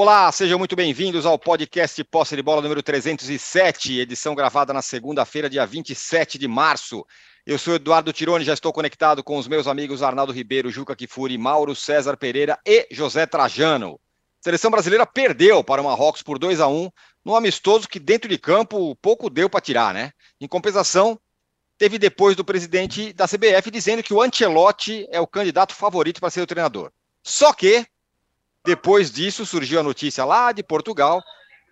Olá, sejam muito bem-vindos ao podcast Posse de Bola número 307, edição gravada na segunda-feira, dia 27 de março. Eu sou Eduardo Tironi, já estou conectado com os meus amigos Arnaldo Ribeiro, Juca Kifuri, Mauro César Pereira e José Trajano. A seleção brasileira perdeu para o Marrocos por 2 a 1 num amistoso que dentro de campo pouco deu para tirar, né? Em compensação, teve depois do presidente da CBF dizendo que o Ancelotti é o candidato favorito para ser o treinador. Só que depois disso, surgiu a notícia lá de Portugal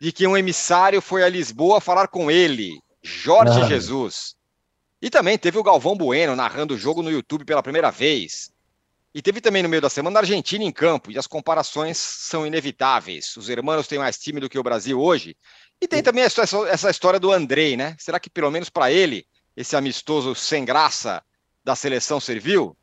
de que um emissário foi a Lisboa falar com ele, Jorge ah. Jesus. E também teve o Galvão Bueno narrando o jogo no YouTube pela primeira vez. E teve também no meio da semana a Argentina em campo, e as comparações são inevitáveis. Os hermanos têm mais time do que o Brasil hoje. E tem também essa, essa história do Andrei, né? Será que pelo menos para ele, esse amistoso sem graça da seleção serviu?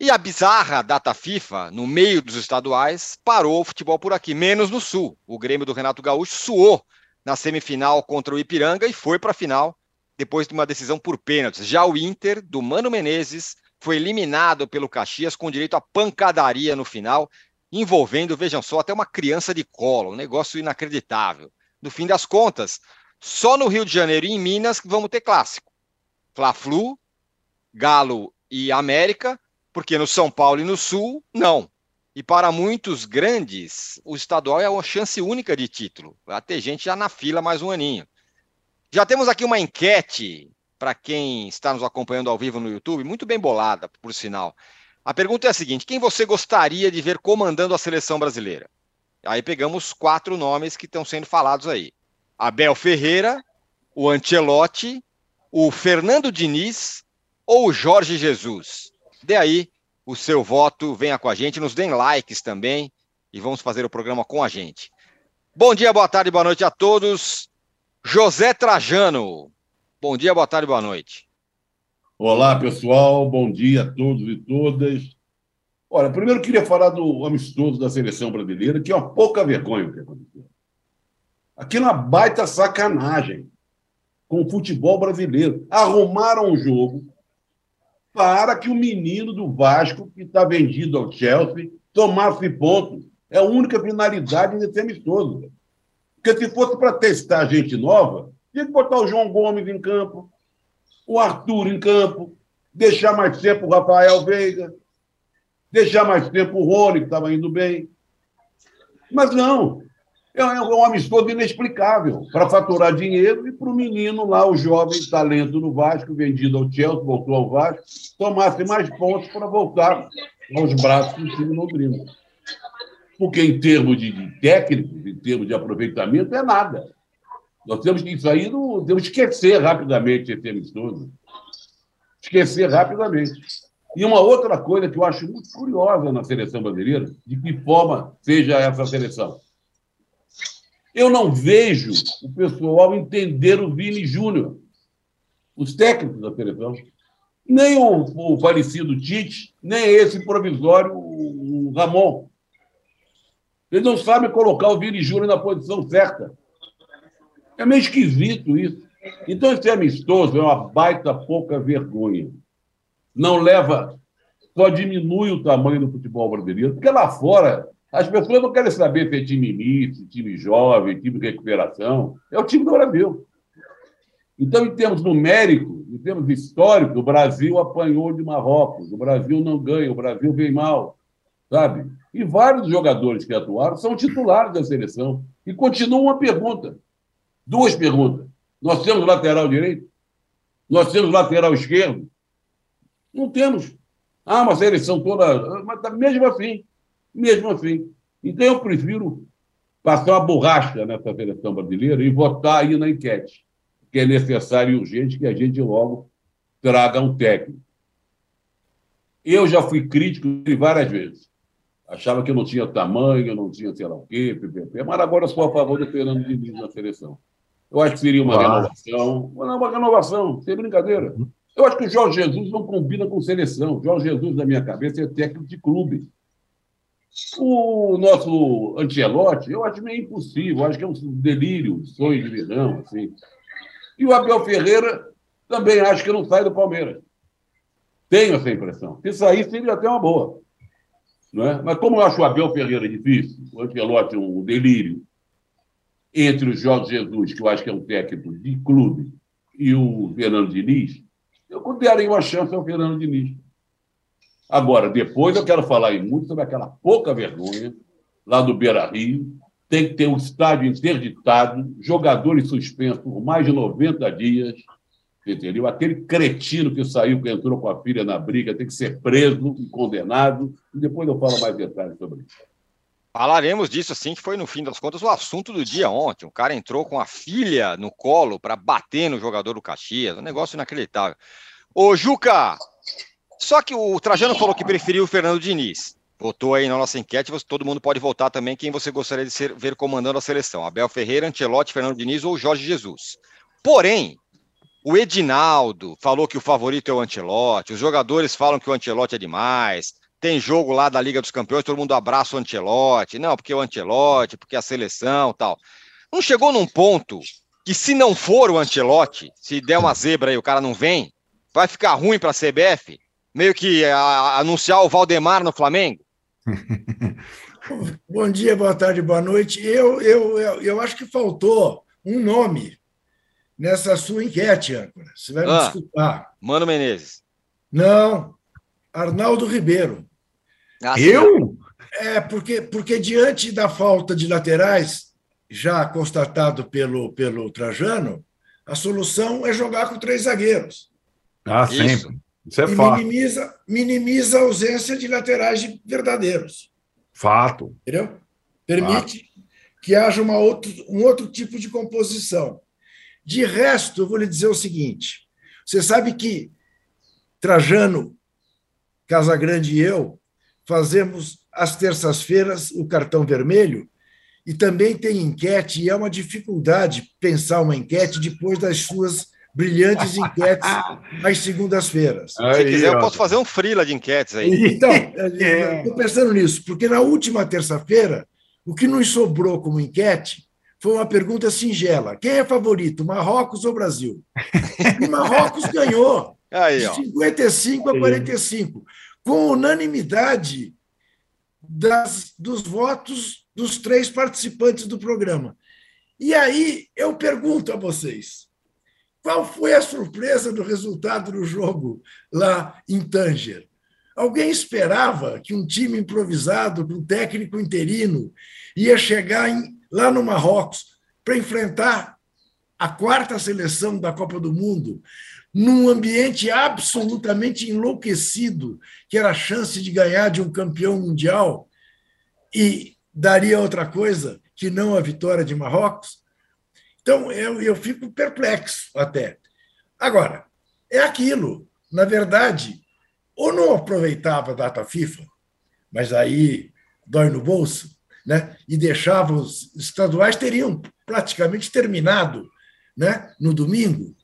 E a bizarra data FIFA, no meio dos estaduais, parou o futebol por aqui, menos no Sul. O Grêmio do Renato Gaúcho suou na semifinal contra o Ipiranga e foi para a final depois de uma decisão por pênaltis. Já o Inter, do Mano Menezes, foi eliminado pelo Caxias com direito a pancadaria no final, envolvendo, vejam só, até uma criança de colo, um negócio inacreditável. No fim das contas, só no Rio de Janeiro e em Minas vamos ter clássico. Fla-Flu, Galo e América, porque no São Paulo e no Sul, não. E para muitos grandes, o estadual é uma chance única de título. Vai ter gente já na fila mais um aninho. Já temos aqui uma enquete para quem está nos acompanhando ao vivo no YouTube, muito bem bolada, por sinal. A pergunta é a seguinte: quem você gostaria de ver comandando a seleção brasileira? Aí pegamos quatro nomes que estão sendo falados aí: Abel Ferreira, o Ancelotti, o Fernando Diniz ou o Jorge Jesus. Dê aí o seu voto, venha com a gente, nos deem likes também e vamos fazer o programa com a gente. Bom dia, boa tarde, boa noite a todos. José Trajano. Bom dia, boa tarde, boa noite. Olá, pessoal. Bom dia a todos e todas. Olha, primeiro queria falar do amistoso da seleção brasileira, que é uma pouca vergonha o que aconteceu. Aquilo é uma baita sacanagem com o futebol brasileiro. Arrumaram um jogo para que o menino do Vasco, que está vendido ao Chelsea, tomasse ponto. É a única finalidade desse amistoso. Porque se fosse para testar gente nova, tinha que botar o João Gomes em campo, o Arthur em campo, deixar mais tempo o Rafael Veiga, deixar mais tempo o Rony, que estava indo bem. Mas não, é, é um amistoso inexplicável para faturar dinheiro e para o menino lá, o jovem talento no Vasco, vendido ao Chelsea, voltou ao Vasco, tomasse mais pontos para voltar aos braços do time londrino. Porque em termos de, técnicos, em termos de aproveitamento, é nada. Nós temos que isso aí, temos que esquecer rapidamente esse amistoso. Esquecer rapidamente. E uma outra coisa que eu acho muito curiosa na seleção brasileira, de que forma seja essa seleção eu não vejo o pessoal entender o Vini Júnior, os técnicos da seleção. Nem o, o falecido Tite, nem esse provisório, o, Ramon. Eles não sabem colocar o Vini Júnior na posição certa. É meio esquisito isso. Então, esse amistoso é uma baita pouca vergonha. Não leva, só diminui o tamanho do futebol brasileiro, porque lá fora as pessoas não querem saber se é time início, time jovem, time de recuperação. É o time do Brasil. Então, em termos numéricos, em termos históricos, o Brasil apanhou de Marrocos, o Brasil não ganha, o Brasil vem mal, sabe? E vários jogadores que atuaram são titulares da seleção. E continua uma pergunta, duas perguntas. Nós temos lateral direito? Nós temos lateral esquerdo? Não temos. Ah, uma seleção toda. Mas tá mesmo assim, mesmo assim. Então, eu prefiro passar uma borracha nessa seleção brasileira e votar aí na enquete, que é necessário e urgente que a gente logo traga um técnico. Eu já fui crítico várias vezes. Achava que eu não tinha tamanho, não tinha sei lá o quê, PPP, mas agora sou a favor do Fernando Diniz na seleção. Eu acho que seria uma ah. renovação. Não, uma renovação, sem brincadeira. Eu acho que o Jorge Jesus não combina com seleção. O Jorge Jesus, na minha cabeça, é técnico de clube. O nosso Ancelotti, eu acho meio impossível, acho que é um delírio, sonho de verão, assim. E o Abel Ferreira também acho que não sai do Palmeiras. Tenho essa impressão. Se sair, seria até uma boa. Não é? Mas como eu acho o Abel Ferreira difícil, o Ancelotti é um delírio, entre os Jorge Jesus, que eu acho que é um técnico de clube, e o Fernando Diniz, eu daria uma chance ao Fernando Diniz. Agora, depois eu quero falar aí muito sobre aquela pouca vergonha lá do Beira Rio. Tem que ter um estádio interditado, jogadores suspensos por mais de 90 dias. Entendeu? Aquele cretino que saiu, que entrou com a filha na briga, tem que ser preso e condenado. E depois eu falo mais detalhes sobre isso. Falaremos disso assim, que foi no fim das contas o assunto do dia ontem. O cara entrou com a filha no colo para bater no jogador do Caxias, um negócio inacreditável. Ô, Juca, só que o Trajano falou que preferiu o Fernando Diniz. Votou aí na nossa enquete, todo mundo pode votar também quem você gostaria de ser, ver comandando a seleção. Abel Ferreira, Ancelotti, Fernando Diniz ou Jorge Jesus. Porém, o Edinaldo falou que o favorito é o Ancelotti, os jogadores falam que o Ancelotti é demais, tem jogo lá da Liga dos Campeões, todo mundo abraça o Ancelotti, não, porque o Ancelotti, porque a seleção tal. Não chegou num ponto que se não for o Ancelotti, se der uma zebra aí o cara não vem, vai ficar ruim para a CBF? Meio que a, anunciar o Valdemar no Flamengo? Bom dia, boa tarde, boa noite. Eu, eu, eu, eu acho que faltou um nome nessa sua enquete, âncora. Você vai ah, me desculpar. Mano Menezes. Não, Arnaldo Ribeiro. Ah, eu? É, porque, porque diante da falta de laterais, já constatado pelo, pelo Trajano, a solução é jogar com três zagueiros. Ah, sempre. Isso é e fato. Minimiza, minimiza a ausência de laterais verdadeiros. Fato. Entendeu? Permite fato. que haja uma outro, um outro tipo de composição. De resto, eu vou lhe dizer o seguinte: você sabe que Trajano, Casagrande e eu fazemos às terças-feiras o cartão vermelho e também tem enquete, e é uma dificuldade pensar uma enquete depois das suas brilhantes enquetes às segundas-feiras. Se quiser, eu posso fazer um freela de enquetes aí. Então, é. estou pensando nisso, porque na última terça-feira, o que nos sobrou como enquete foi uma pergunta singela: quem é favorito, Marrocos ou Brasil? E Marrocos ganhou, aí, de 55 a 45, com unanimidade das, dos votos dos três participantes do programa. E aí eu pergunto a vocês: qual foi a surpresa do resultado do jogo lá em Tanger? Alguém esperava que um time improvisado, com um técnico interino, ia chegar em, lá no Marrocos para enfrentar a quarta seleção da Copa do Mundo, num ambiente absolutamente enlouquecido, que era a chance de ganhar de um campeão mundial, e daria outra coisa que não a vitória de Marrocos? Então, eu, eu fico perplexo até. Agora, é aquilo. Na verdade, ou não aproveitava a data FIFA, mas aí dói no bolso, né? e deixava os estaduais teriam praticamente terminado né? no domingo,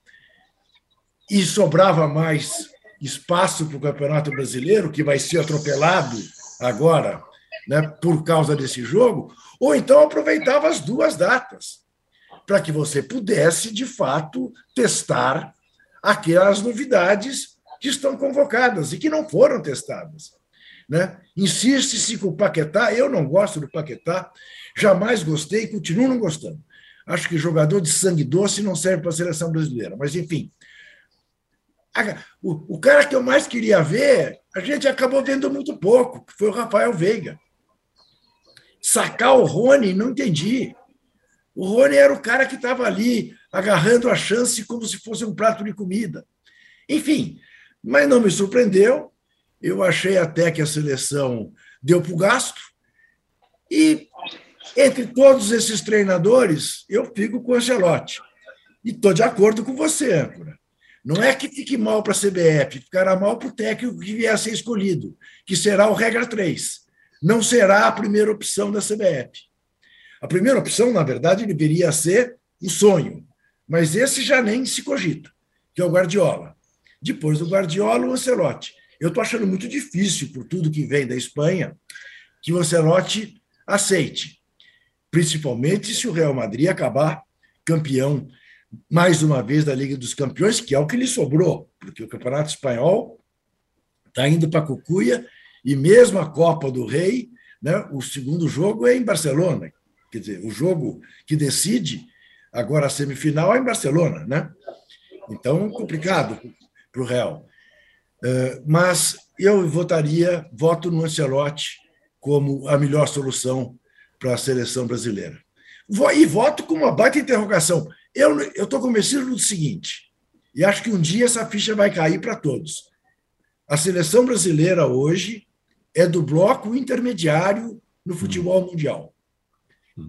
e sobrava mais espaço para o Campeonato Brasileiro, que vai ser atropelado agora né? por causa desse jogo, ou então aproveitava as duas datas para que você pudesse, de fato, testar aquelas novidades que estão convocadas e que não foram testadas. Né? Insiste-se com o Paquetá, eu não gosto do Paquetá, jamais gostei e continuo não gostando. Acho que jogador de sangue doce não serve para a seleção brasileira, mas enfim. O, cara que eu mais queria ver, a gente acabou vendo muito pouco, que foi o Rafael Veiga. Sacar o Rony, não entendi. O Rony era o cara que estava ali agarrando a chance como se fosse um prato de comida. Enfim, mas não me surpreendeu. Eu achei até que a seleção deu para o gasto. E entre todos esses treinadores, eu fico com o Ancelotti. E estou de acordo com você, âncora. Não é que fique mal para a CBF, ficará mal para o técnico que vier a ser escolhido, que será o regra 3. Não será a primeira opção da CBF. A primeira opção, na verdade, deveria ser o sonho, mas esse já nem se cogita, que é o Guardiola. Depois do Guardiola, o Ancelotti. Eu estou achando muito difícil, por tudo que vem da Espanha, que o Ancelotti aceite, principalmente se o Real Madrid acabar campeão mais uma vez da Liga dos Campeões, que é o que lhe sobrou, porque o Campeonato Espanhol está indo para cucuia E mesmo a Copa do Rei, né, o segundo jogo é em Barcelona. Quer dizer, o jogo que decide agora a semifinal é em Barcelona, né? Então, complicado para o Real. Uh, mas eu votaria, voto no Ancelotti como a melhor solução para a seleção brasileira. E voto com uma baita interrogação. Eu estou convencido do seguinte, e acho que um dia essa ficha vai cair para todos. A seleção brasileira hoje é do bloco intermediário no futebol hum. mundial.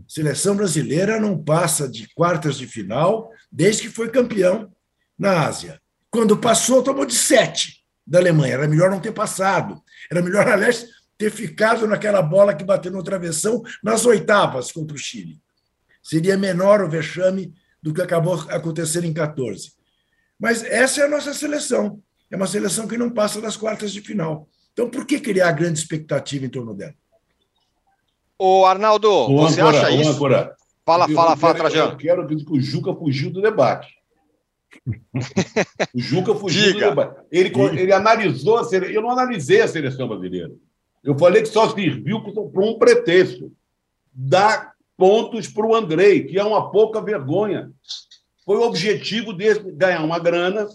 Seleção brasileira não passa de quartas de final desde que foi campeão na Ásia. Quando passou, tomou de sete da Alemanha. Era melhor não ter passado. Era melhor, aliás, ter ficado naquela bola que bateu no travessão nas oitavas contra o Chile. Seria menor o vexame do que acabou acontecendo em 14. Mas essa é a nossa seleção. É uma seleção que não passa das quartas de final. Então, por que criar grande expectativa em torno dela? Ô, Arnaldo, o você acha isso? Âncora. Fala, fala, eu fala, quero, Trajano. Eu quero que o Juca fugiu do debate. o Juca fugiu Diga. do debate. Ele, ele analisou a seleção. Eu não analisei a seleção brasileira. Eu falei que só serviu para um pretexto. Dar pontos para o Andrei, que é uma pouca vergonha. Foi o objetivo dele ganhar uma grana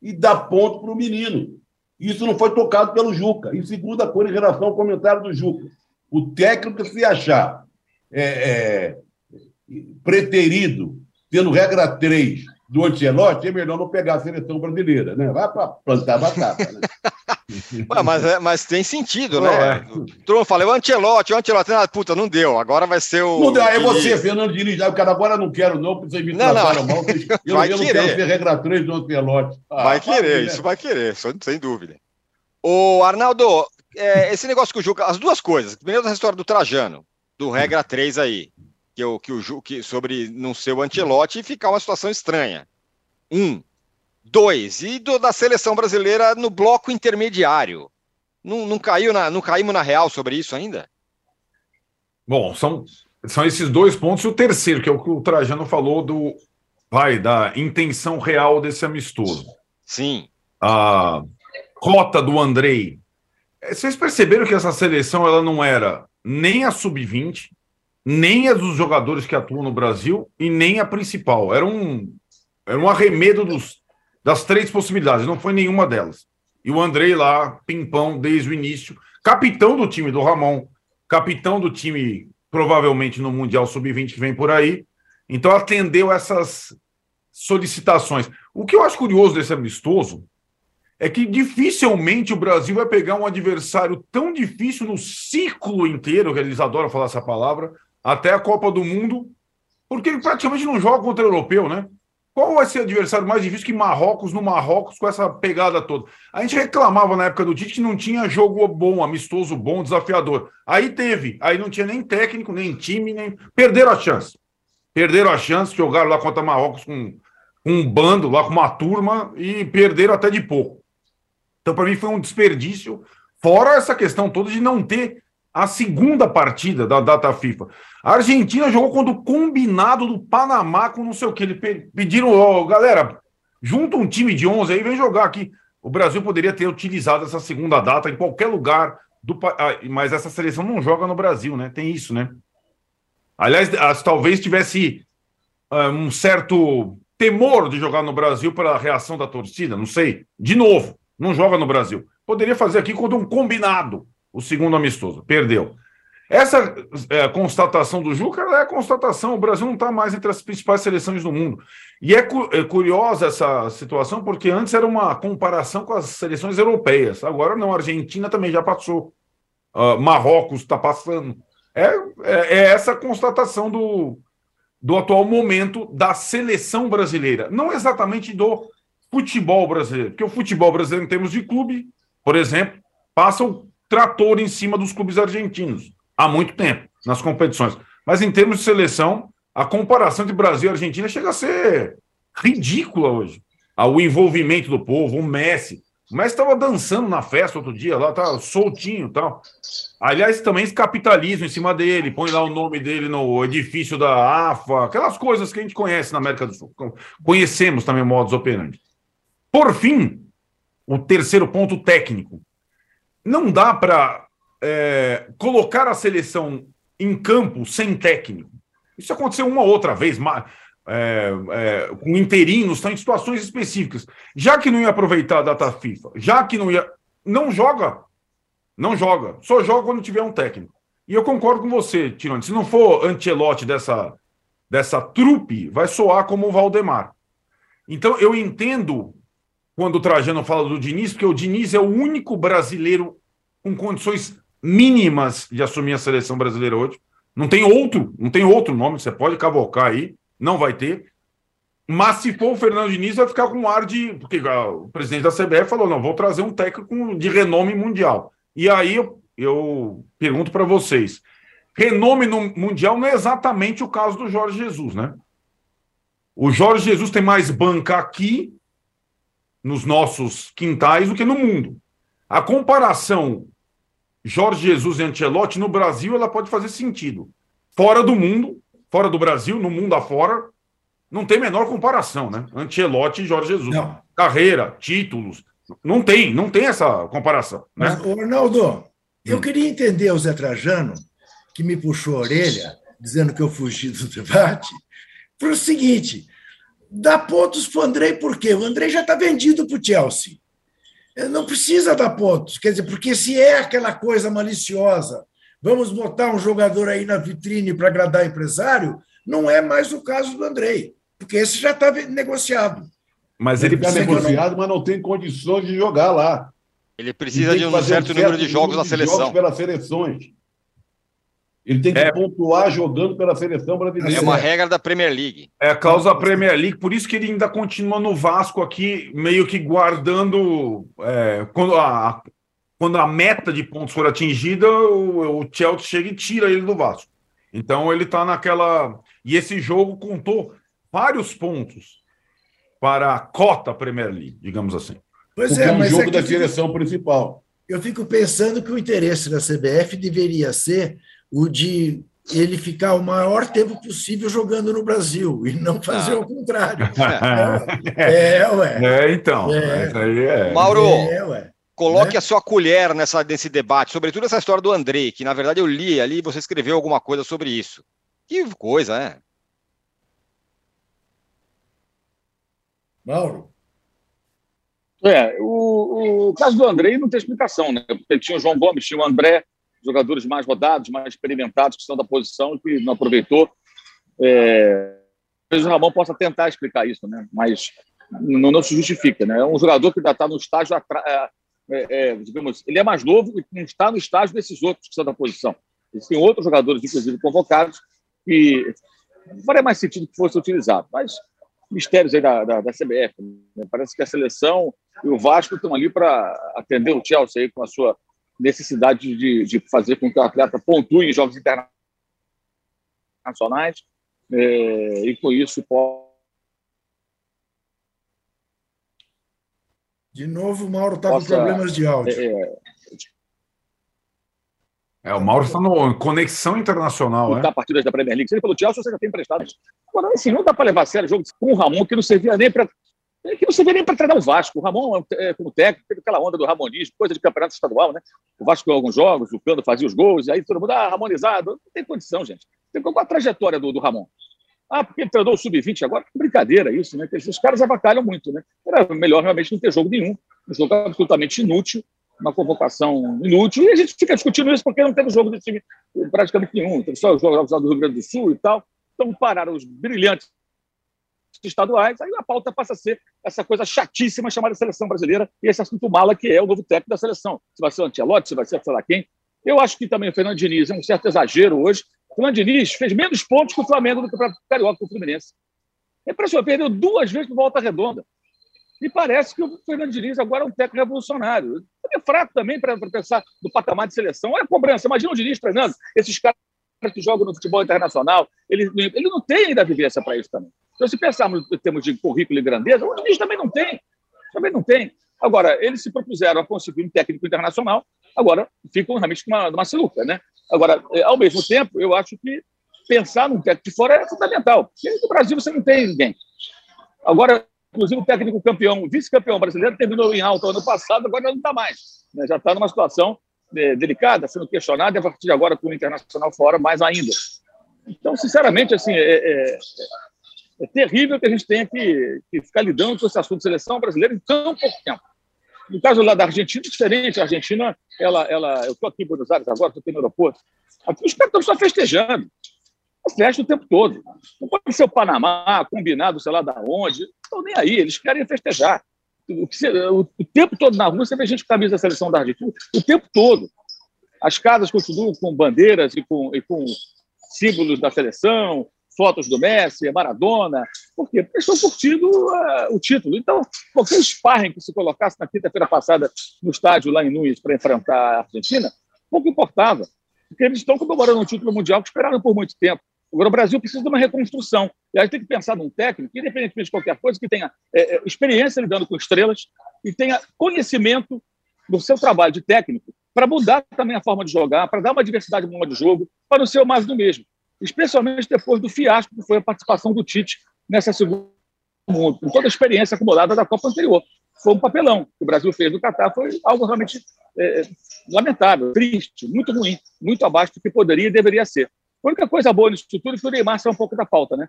e dar ponto para o menino. Isso não foi tocado pelo Juca. E segunda coisa, em relação ao comentário do Juca. O técnico se achar é, é, preterido, tendo regra 3 do Ancelotti, é melhor não pegar a seleção brasileira, né? Vai para plantar batata, né? Ué, mas, é, mas tem sentido, né? É. Todo fala, o Ancelotti, o Ancelotti, ah, puta, não deu, agora vai ser o. Não deu, é você, Fernando Diniz, o cara agora não quero, não, porque vocês me não, trataram não. mal. Eu, vai eu não quero ser regra 3 do Ancelotti. Ah, vai querer, isso vai querer, sem dúvida. Ô, Arnaldo, é, esse negócio que o Juca, as duas coisas. Primeiro da história do Trajano, do regra 3 aí, que o, que o Ju, que, sobre não ser o Ancelotti e ficar uma situação estranha. Um. Dois. E do, da seleção brasileira no bloco intermediário. Não, não, caiu na, não caímos na real sobre isso ainda? Bom, são, são esses dois pontos. E o terceiro, que é o que o Trajano falou do vai, da intenção real desse amistoso. Sim. A cota do Andrei. É, vocês perceberam que essa seleção ela não era nem a sub-20, nem a dos jogadores que atuam no Brasil e nem a principal. Era um, era um arremedo dos, das três possibilidades, não foi nenhuma delas. E o Andrei lá, pimpão desde o início, capitão do time do Ramon, capitão do time provavelmente no Mundial Sub-20 que vem por aí. Então atendeu essas solicitações. O que eu acho curioso desse amistoso é que dificilmente o Brasil vai pegar um adversário tão difícil no ciclo inteiro, que eles adoram falar essa palavra, até a Copa do Mundo, porque ele praticamente não joga contra o europeu, né? Qual vai ser o adversário mais difícil que Marrocos no Marrocos com essa pegada toda? A gente reclamava na época do Tite que não tinha jogo bom, amistoso bom, desafiador. Aí teve, aí não tinha nem técnico, nem time, nem. Perderam a chance. Perderam a chance, jogaram lá contra Marrocos com um bando, lá com uma turma, e perderam até de pouco. Então, para mim, foi um desperdício, fora essa questão toda de não ter a segunda partida da data FIFA. A Argentina jogou contra o combinado do Panamá com não sei o que. Eles pediram, oh, galera, junta um time de 11 aí, vem jogar aqui. O Brasil poderia ter utilizado essa segunda data em qualquer lugar do ah, mas essa seleção não joga no Brasil, né? Tem isso, né? Aliás, talvez tivesse uh, um certo temor de jogar no Brasil pela reação da torcida, não sei. De novo, não joga no Brasil. Poderia fazer aqui contra um combinado o segundo amistoso. Perdeu. Essa é, constatação do Juca é a constatação. O Brasil não está mais entre as principais seleções do mundo. E é, cu é, curiosa essa situação, porque antes era uma comparação com as seleções europeias. Agora não, a Argentina também já passou. Uh, Marrocos está passando. É, é, é, essa constatação do, do atual momento da seleção brasileira. Não exatamente do futebol brasileiro. Porque o futebol brasileiro, em termos de clube, por exemplo, passa o trator em cima dos clubes argentinos há muito tempo nas competições. Mas em termos de seleção, a comparação entre Brasil e Argentina chega a ser ridícula hoje. Ah, o envolvimento do povo, o Messi. O Messi estava dançando na festa outro dia, lá tá soltinho e tal. Aliás, também capitalismo em cima dele, põe lá o nome dele no edifício da AFA, aquelas coisas que a gente conhece na América do Sul. Conhecemos também modos operantes. Por fim, o terceiro ponto técnico. não dá para é, colocar a seleção em campo sem técnico. Isso aconteceu uma outra vez, é, é, com interinos, estão em situações específicas. Já que não ia aproveitar a data FIFA, já que não ia. Não joga. Não joga. Só joga quando tiver um técnico. E eu concordo com você, Tirone. Se não for Antelote dessa, dessa trupe, vai soar como o Valdemar. Então, eu entendo quando o Trajano fala do Diniz, porque o Diniz é o único brasileiro com condições mínimas de assumir a seleção brasileira hoje. Não tem outro, não tem outro nome, você pode cavocar aí, não vai ter. Mas se for o Fernando Diniz, vai ficar com um ar de. Porque o presidente da CBF falou: não, vou trazer um técnico de renome mundial. E aí eu, eu pergunto para vocês: renome no mundial não é exatamente o caso do Jorge Jesus, né? O Jorge Jesus tem mais banca aqui, nos nossos quintais, do que no mundo. A comparação Jorge Jesus e Ancelotti no Brasil, ela pode fazer sentido. Fora do mundo, fora do Brasil, no mundo afora, não tem menor comparação, né? Ancelotti e Jorge Jesus. Não. Carreira, títulos, não tem, não tem essa comparação. Né? Mas, Ronaldo, eu hum. queria entender o Zé Trajano, que me puxou a orelha, dizendo que eu fugi do debate, para o seguinte: dá pontos para o Andrei, por quê? O Andrei já está vendido para o Chelsea. Não precisa dar pontos, quer dizer, porque se é aquela coisa maliciosa, vamos botar um jogador aí na vitrine para agradar empresário, não é mais o caso do Andrei, porque esse já está negociado. Mas ele está negociado, não... mas não tem condições de jogar lá. Ele precisa de um certo, número de jogos na seleção. Jogos pelas seleções. Ele tem que é. pontuar jogando pela seleção brasileira. É uma regra da Premier League. É a causa da Premier League, por isso que ele ainda continua no Vasco aqui, meio que guardando. É, quando, a, quando a meta de pontos for atingida, o, o Chelsea chega e tira ele do Vasco. Então ele está naquela. E esse jogo contou vários pontos para a cota Premier League, digamos assim. Pois Porque é, é um jogo é da direção principal. Eu fico pensando que o interesse da CBF deveria ser o de ele ficar o maior tempo possível jogando no Brasil e não fazer ah. o contrário. É, é, ué. É, então. É. É. Mauro, é, coloque né? a sua colher nessa, nesse debate, sobretudo essa história do Andrei, que na verdade eu li ali, você escreveu alguma coisa sobre isso. Que coisa, né? Mauro? É, o, o caso do André não tem explicação, né? Porque tinha o João Gomes, tinha o André, jogadores mais rodados, mais experimentados, que são da posição, que não aproveitou. É, talvez o Ramon possa tentar explicar isso, né? Mas não, não se justifica, né? É um jogador que ainda está no estágio, é, é, é, digamos, ele é mais novo e não está no estágio desses outros que são da posição. Existem outros jogadores, inclusive convocados, que faria mais sentido que fosse utilizado. Mas mistérios aí da, da, da CBF. Né? Parece que a seleção e o Vasco estão ali para atender o Chelsea aí com a sua necessidade de, de fazer com que o atleta pontue em jogos internacionais é, e com isso pode De novo, o Mauro está com problemas de áudio. É, é é, o Mauro está no conexão internacional, né? Da partidas da Premier League. Se ele falou Chelsea, você já tem emprestado. Agora, assim, não dá para levar a sério o jogo com o Ramon, que não servia nem para. Que não servia nem para treinar o Vasco. O Ramon, é, como técnico, teve aquela onda do ramonismo, coisa de campeonato estadual, né? O Vasco ganhou alguns jogos, o Cano fazia os gols, e aí todo mundo, ah, harmonizado. Não tem condição, gente. Tem qual a trajetória do, do Ramon? Ah, porque ele treinou o Sub-20 agora? Que brincadeira isso, né? Os caras avacalham muito, né? Era melhor realmente não ter jogo nenhum. Um jogo absolutamente inútil uma convocação inútil. E a gente fica discutindo isso porque não teve jogo do time praticamente nenhum. Teve só os jogos do Rio Grande do Sul e tal. Então pararam os brilhantes estaduais, aí a pauta passa a ser essa coisa chatíssima chamada seleção brasileira e esse assunto mala que é o novo técnico da seleção. Se vai ser o Antelote, se vai ser sei lá quem. Eu acho que também o Fernando Diniz é um certo exagero hoje. O Fernando Diniz fez menos pontos que o Flamengo do Campeonato Carioca com o Fluminense. É impressionante, perdeu duas vezes por volta redonda. E parece que o Fernando Diniz agora é um técnico revolucionário. É fraco também para pensar no patamar de seleção. Olha a cobrança. Imagina o Diniz treinando esses caras que jogam no futebol internacional. Ele, ele não tem ainda vivência para isso também. Então, se pensarmos em termos de currículo e grandeza, o Diniz também não tem. Também não tem. Agora, eles se propuseram a conseguir um técnico internacional, agora ficam realmente numa, numa siluca. Né? Agora, é, ao mesmo tempo, eu acho que pensar num técnico de fora é fundamental. Porque no Brasil você não tem ninguém. Agora, inclusive o técnico campeão, vice-campeão brasileiro, terminou em alta ano passado, agora não está mais. Né? Já está numa situação é, delicada, sendo questionado, e a partir de agora com o Internacional fora, mais ainda. Então, sinceramente, assim, é, é, é terrível que a gente tenha que, que, ficar lidando com esse assunto de seleção brasileira em tão pouco tempo. No caso lá da Argentina, diferente. A Argentina, ela, ela, eu estou aqui em Buenos Aires agora, estou aqui no aeroporto. Aqui os caras estão só festejando. Festa o tempo todo. Não pode ser o Panamá, combinado, sei lá da onde. Estão nem aí, eles querem festejar. O, o, o, tempo todo na rua você vê gente com camisa da seleção da Argentina, o tempo todo. As casas continuam com bandeiras e com, e com símbolos da seleção, fotos do Messi, Maradona. Por quê? Porque estão curtindo uh, o título. Então, qualquer sparring que se colocasse na quinta-feira passada no estádio lá em Nunes para enfrentar a Argentina, pouco importava. Porque eles estão comemorando um título mundial que esperaram por muito tempo. Agora, o Brasil precisa de uma reconstrução. E aí tem que pensar num técnico, independentemente de qualquer coisa, que tenha é, experiência lidando com estrelas e tenha conhecimento do seu trabalho de técnico para mudar também a forma de jogar, para dar uma diversidade modo de jogo, para não ser o mais do mesmo. Especialmente depois do fiasco que foi a participação do Tite nessa segunda mundo, com toda a experiência acumulada da Copa anterior. Foi um papelão que o Brasil fez no Catar, foi algo realmente é, lamentável, triste, muito ruim, muito abaixo do que poderia e deveria ser. A única coisa boa nisso tudo é que o Neymar saiu um pouco da pauta, né?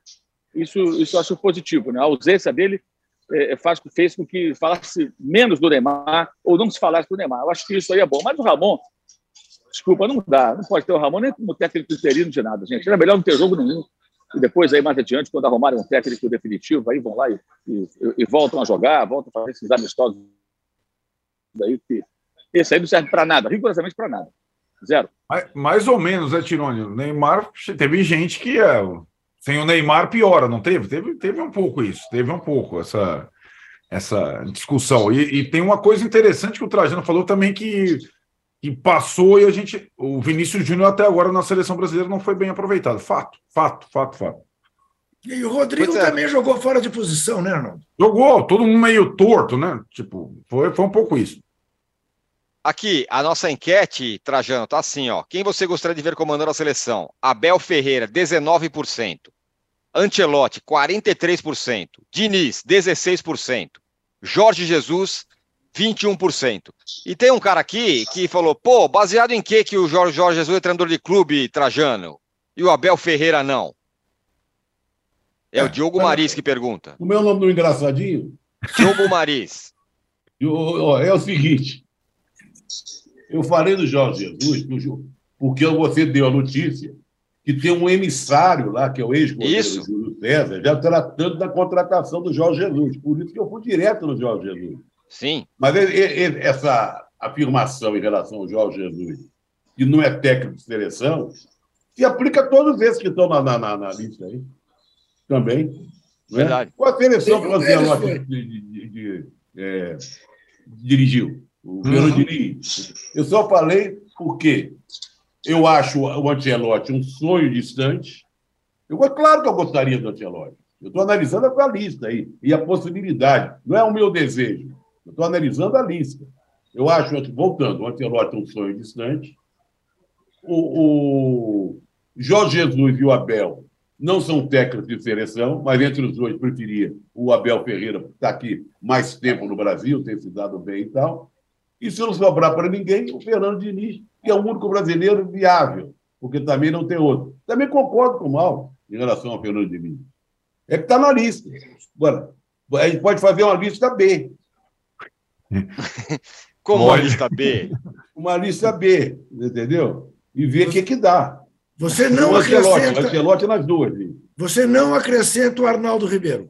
Isso, isso eu acho positivo, né? A ausência dele é, é faz, fez com que falasse menos do Neymar ou não se falasse do Neymar. Eu acho que isso aí é bom. Mas o Ramon, desculpa, não dá. Não pode ter o Ramon nem como técnico interino de nada, gente. Era melhor não ter jogo nenhum. E depois, aí mais adiante, quando arrumarem um técnico definitivo, aí vão lá e, e, e voltam a jogar, voltam a fazer esses amistosos daí que esse aí não serve para nada, rigorosamente para nada. Zero. Mais, ou menos, né, Tironi? O Neymar, teve gente que é. Sem o Neymar piora, não teve? Teve, teve um pouco isso, teve um pouco essa, essa discussão. E, e tem uma coisa interessante que o Trajano falou também que, que passou e a gente. O Vinícius Júnior até agora na seleção brasileira não foi bem aproveitado. Fato, fato, fato, fato. E o Rodrigo é. também jogou fora de posição, né, Arnaldo? Jogou, todo mundo meio torto, né? Tipo, foi, foi um pouco isso. Aqui, a nossa enquete, Trajano, tá assim, ó. Quem você gostaria de ver comandando a seleção? Abel Ferreira, 19%. Ancelotti, 43%. Diniz, 16%. Jorge Jesus, 21%. E tem um cara aqui que falou, pô, baseado em que que o Jorge, Jorge Jesus é treinador de clube, Trajano? E o Abel Ferreira não? É, é o Diogo é, Maris que pergunta. O meu nome do engraçadinho? Diogo Maris. é o seguinte, eu falei do Jorge Jesus, porque você deu a notícia que tem um emissário lá, que é o ex-goleiro Júlio César, já tratando da contratação do Jorge Jesus. Por isso que eu fui direto no Jorge Jesus. Sim. Mas essa afirmação em relação ao Jorge Jesus, que não é técnico de seleção, se aplica a todos esses que estão na, na, na lista aí. Também. Né? Verdade. Qual a seleção que você de, de, de, de é, dirigiu? o uhum. Diniz. Eu só falei porque eu acho o Ancelotti um sonho distante. Eu, claro que eu gostaria do Ancelotti. Eu estou analisando a lista aí e a possibilidade. Não é o meu desejo. Estou analisando a lista. Eu acho, voltando, o Ancelotti é um sonho distante. O, o Jorge Jesus e o Abel não são técnicos de seleção, mas entre os dois preferia o Abel Ferreira, que está aqui mais tempo no Brasil, tem se dado bem e tal. E se não sobrar para ninguém, o Fernando Diniz, que é o único brasileiro viável, porque também não tem outro. Também concordo com o Mal em relação ao Fernando Diniz. É que está na lista. Agora, a gente pode fazer uma lista B. Como uma lista B? Uma lista B, entendeu? E ver o que, que dá. Você não o acrescenta... Ancelotti nas duas. Você não acrescenta o Arnaldo Ribeiro.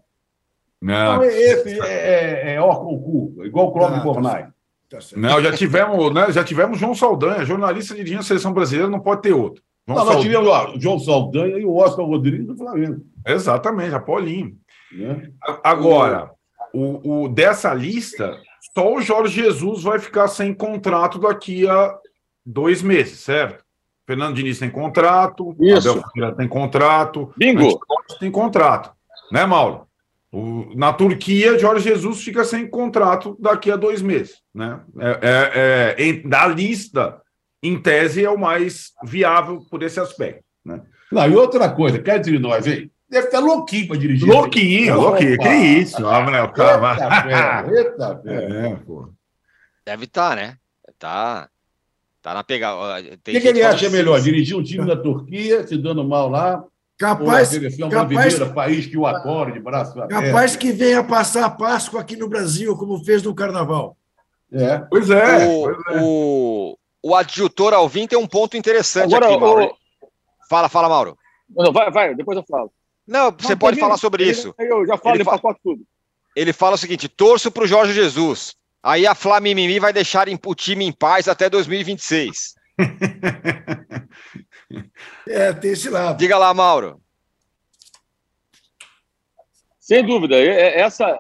Não. Esse é, é, é concurso, igual o Clóvis ah, Bornai. Tá não, já tivemos, né, já tivemos João Saldanha, jornalista dirigindo a seleção brasileira, não pode ter outro. João não, nós tivemos ó, João Saldanha e o Oscar Rodrigues do Flamengo. Exatamente, a Paulinho. É. Agora, o, o, dessa lista, só o Jorge Jesus vai ficar sem contrato daqui a dois meses, certo? Fernando Diniz tem contrato, Isso. Abel Ferreira tem contrato, Bingo. tem contrato, né, Mauro? O, na Turquia, Jorge Jesus fica sem contrato daqui a dois meses. Né? É, é, é, da lista, em tese, é o mais viável por esse aspecto. Né? Não, e outra coisa, quer dizer nós, hein? Deve estar louquinho para dirigir. Louquinho, louquinho. Que isso, Abner, calma. Eita, ferro. É, pô. Deve estar, né? Tá. Tá na pegada. O que, que ele acha melhor? Dirigir um time da Turquia, se dando mal lá, ou a Capaz, capaz, país que o acolhe de braço aberto? capaz que venha passar a Páscoa aqui no Brasil, como fez no Carnaval. É. Pois é. o, pois é. o, o adjutor Alvim tem um ponto interessante Agora, aqui, Mauro. o- Fala, fala, Mauro. Não, vai, vai, depois eu falo. Não, você Não, pode falar sobre isso. Eu já falo Ele e fa- tudo. Ele fala o seguinte: torço pro Jorge Jesus. Aí a Flamimimi vai deixar o time em paz até 2026. É, tem esse lado. Diga lá, Mauro. Sem dúvida. e- e- Essa,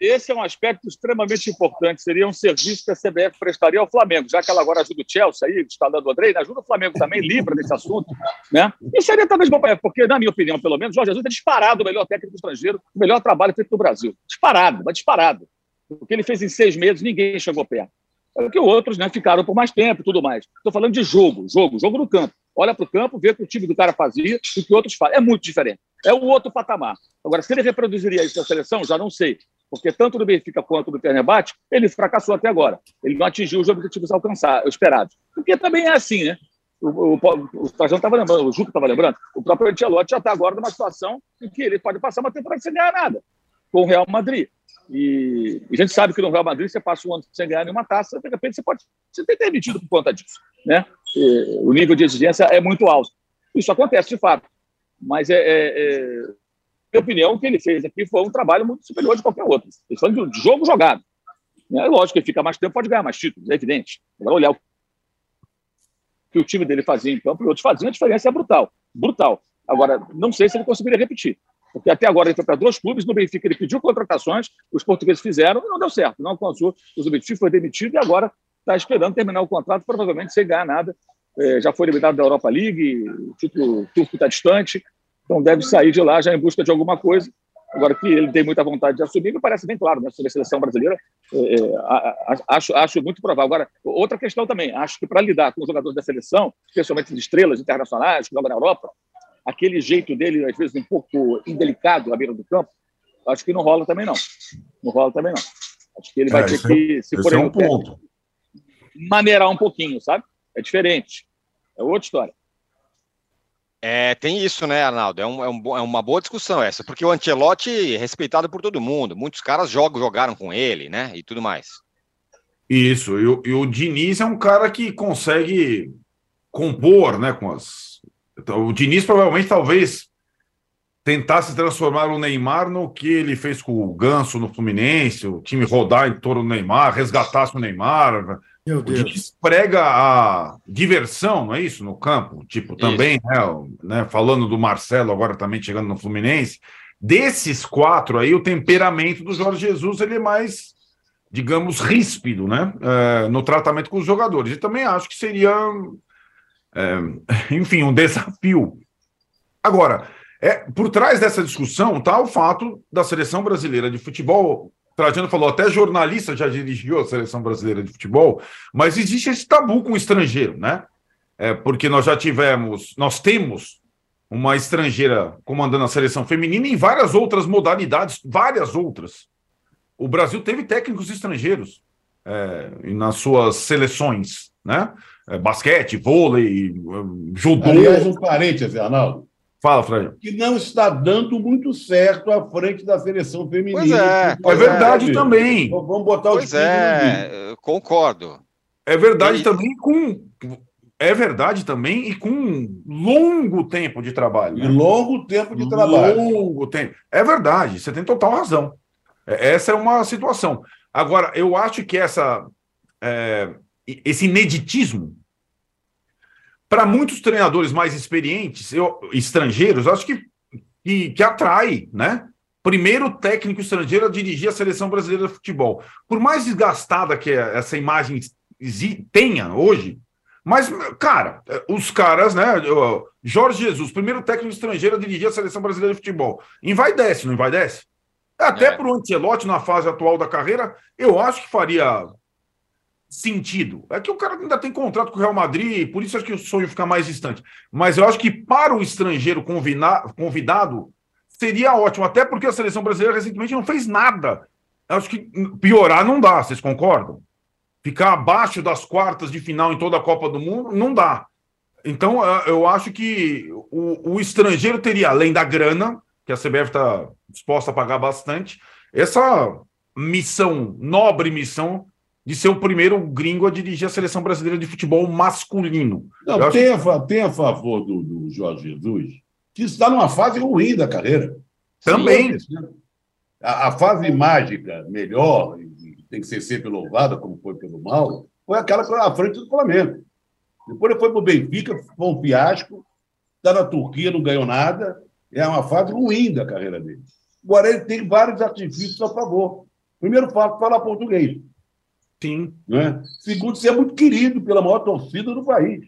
esse é um aspecto extremamente importante. Seria um serviço que a CBF prestaria ao Flamengo, já que ela agora ajuda o Chelsea aí, instalando o Andrei, né? ajuda o Flamengo também, livra desse assunto. Né? E seria talvez bom, para- porque, na minha opinião, pelo menos, o Jorge Jesus é disparado o melhor técnico estrangeiro, o melhor trabalho feito no Brasil. Disparado, mas disparado. O que ele fez em seis meses, ninguém chegou perto. É que outros né, ficaram por mais tempo e tudo mais. Estou falando de jogo, jogo, jogo no campo. Olha para o campo, vê o que o time do cara fazia e o que outros fazem. É muito diferente. É o outro patamar. Agora, se ele reproduziria isso na seleção, já não sei. Porque tanto no Benfica quanto no Fenerbahçe, ele fracassou até agora. Ele não atingiu os objetivos alcançados, esperados. Porque também é assim, né? O, o, estava lembrando, o Juca estava lembrando, o próprio Ancelotti já está agora numa situação em que ele pode passar uma temporada sem ganhar nada com o Real Madrid. E, e a gente sabe que no Real Madrid você passa um ano sem ganhar nenhuma taça, de repente você pode ser demitido por conta disso. Né? E, o nível de exigência é muito alto. Isso acontece de fato. Mas, é, é, é, minha opinião, o que ele fez aqui foi um trabalho muito superior de qualquer outro. Ele falando de jogo jogado. É lógico que ele fica mais tempo, pode ganhar mais títulos, é evidente. Agora, olhar o que o time dele fazia em campo e outros faziam, a diferença é brutal. Brutal. Agora, não sei se ele conseguiria repetir. Porque até agora ele foi para dois clubes, no Benfica ele pediu contratações, os portugueses fizeram e não deu certo. Não alcançou os objetivos, foi demitido e agora está esperando terminar o contrato, provavelmente sem ganhar nada. É, já foi eliminado da Europa League, o título turco está distante, então deve sair de lá já em busca de alguma coisa. Agora que ele tem muita vontade de assumir, me parece bem claro, né? Sobre a seleção brasileira, é, é, acho, acho muito provável. Agora, outra questão também, acho que para lidar com os jogadores da seleção, especialmente as estrelas internacionais que jogam na Europa, aquele jeito dele, às vezes, um pouco indelicado à beira do campo, acho que não rola também, não. Não rola também, não. Acho que ele vai É, ter é- que, se for é um ponto. maneirar um pouquinho, sabe? É diferente. É outra história. É, tem isso, né, Arnaldo? É, um- é um é uma boa discussão essa, porque o Ancelotti é respeitado por todo mundo. Muitos caras jogam, jogaram com ele, né? E tudo mais. Isso, e o, e o Diniz é um cara que consegue compor, né, com as... Então, o Diniz provavelmente, talvez, tentasse transformar o Neymar no que ele fez com o Ganso no Fluminense, o time rodar em torno do Neymar, resgatasse o Neymar. Meu O Deus. Diniz prega a diversão, não é isso, no campo? Tipo, também, né, o- né, falando do Marcelo agora também chegando no Fluminense, desses quatro aí, o temperamento do Jorge Jesus, ele é mais digamos, ríspido, né? é, no tratamento com os jogadores. E também acho que seria, é, enfim, um desafio. Agora, é, por trás dessa discussão está o fato da seleção brasileira de futebol. Trajano falou, até jornalista já dirigiu a seleção brasileira de futebol, mas existe esse tabu com o estrangeiro, né? É, porque nós já tivemos, nós temos uma estrangeira comandando a seleção feminina em várias outras modalidades, várias outras. O Brasil teve técnicos estrangeiros é, nas suas seleções, né? É, basquete, vôlei, eh, judô. Aliás, um parêntese, Arnaldo, Fala, Fred. que não está dando muito certo à frente da seleção feminina. Pois é, É verdade É, também. Vamos botar os Pois é, eu concordo. É verdade E- também com. É verdade também e com um longo tempo de trabalho. Né? longo tempo de trabalho. Longo tempo. É verdade, você tem total razão. É- Essa é uma situação. Agora, eu acho que essa, é, esse ineditismo, para muitos treinadores mais experientes, eu- estrangeiros, acho que, que, que atrai, né? Primeiro técnico estrangeiro a dirigir a seleção brasileira de futebol. Por mais desgastada que essa imagem tenha hoje, mas, cara, os caras, né? Jorge Jesus, primeiro técnico estrangeiro a dirigir a seleção brasileira de futebol. Envaidece, não envaidece? Até É. para o Ancelotti, na fase atual da carreira, eu acho que faria sentido. É que o cara ainda tem contrato com o Real Madrid, por isso acho que o sonho fica mais distante. Mas eu acho que para o estrangeiro convidado, seria ótimo, até porque a seleção brasileira recentemente não fez nada. Eu acho que piorar não dá, vocês concordam? Ficar abaixo das quartas de final em toda a Copa do Mundo não dá. Então, eu acho que o, o estrangeiro teria, além da grana, que a CBF está disposta a pagar bastante, essa missão, nobre missão, de ser o primeiro gringo a dirigir a seleção brasileira de futebol masculino. Não, tem, acho... a, tem a favor do, do Jorge Jesus, que está numa fase ruim da carreira. Também. A, a fase mágica, melhor, tem que ser sempre louvada, como foi pelo Mauro, foi aquela à frente do Flamengo. Depois ele foi para o Benfica, foi um fiasco, está na Turquia, não ganhou nada. É uma fase ruim da carreira dele. Agora, ele tem vários artifícios a favor. Primeiro fato, falar português. Sim. Né? Segundo, ser muito querido pela maior torcida do país.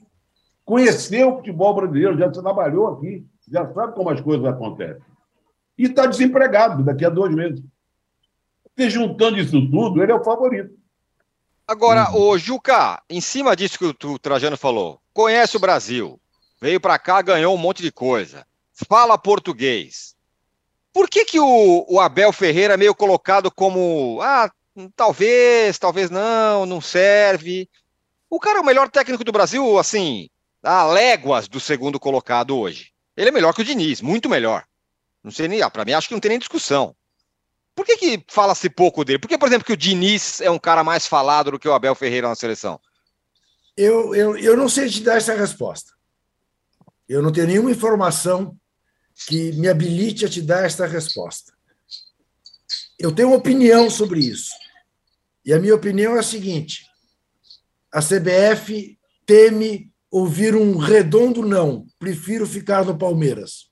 Conhecer o futebol brasileiro, já trabalhou aqui, já sabe como as coisas acontecem. E está desempregado daqui a dois meses. E juntando isso tudo, ele é o favorito. Agora, o Juca, em cima disso que o Trajano falou, conhece o Brasil, veio para cá, ganhou um monte de coisa, fala português. Por que, que o, o Abel Ferreira é meio colocado como, ah, talvez, talvez não, não serve? O cara é o melhor técnico do Brasil, assim, a léguas do segundo colocado hoje. Ele é melhor que o Diniz, muito melhor. Não sei nem, ah, para mim acho que não tem nem discussão. Por que, que fala-se pouco dele? Por que, por exemplo, que o Diniz é um cara mais falado do que o Abel Ferreira na seleção? Eu, eu, eu não sei te dar essa resposta. Eu não tenho nenhuma informação que me habilite a te dar esta resposta. Eu tenho uma opinião sobre isso. E a minha opinião é a seguinte: a CBF teme ouvir um redondo não, prefiro ficar no Palmeiras.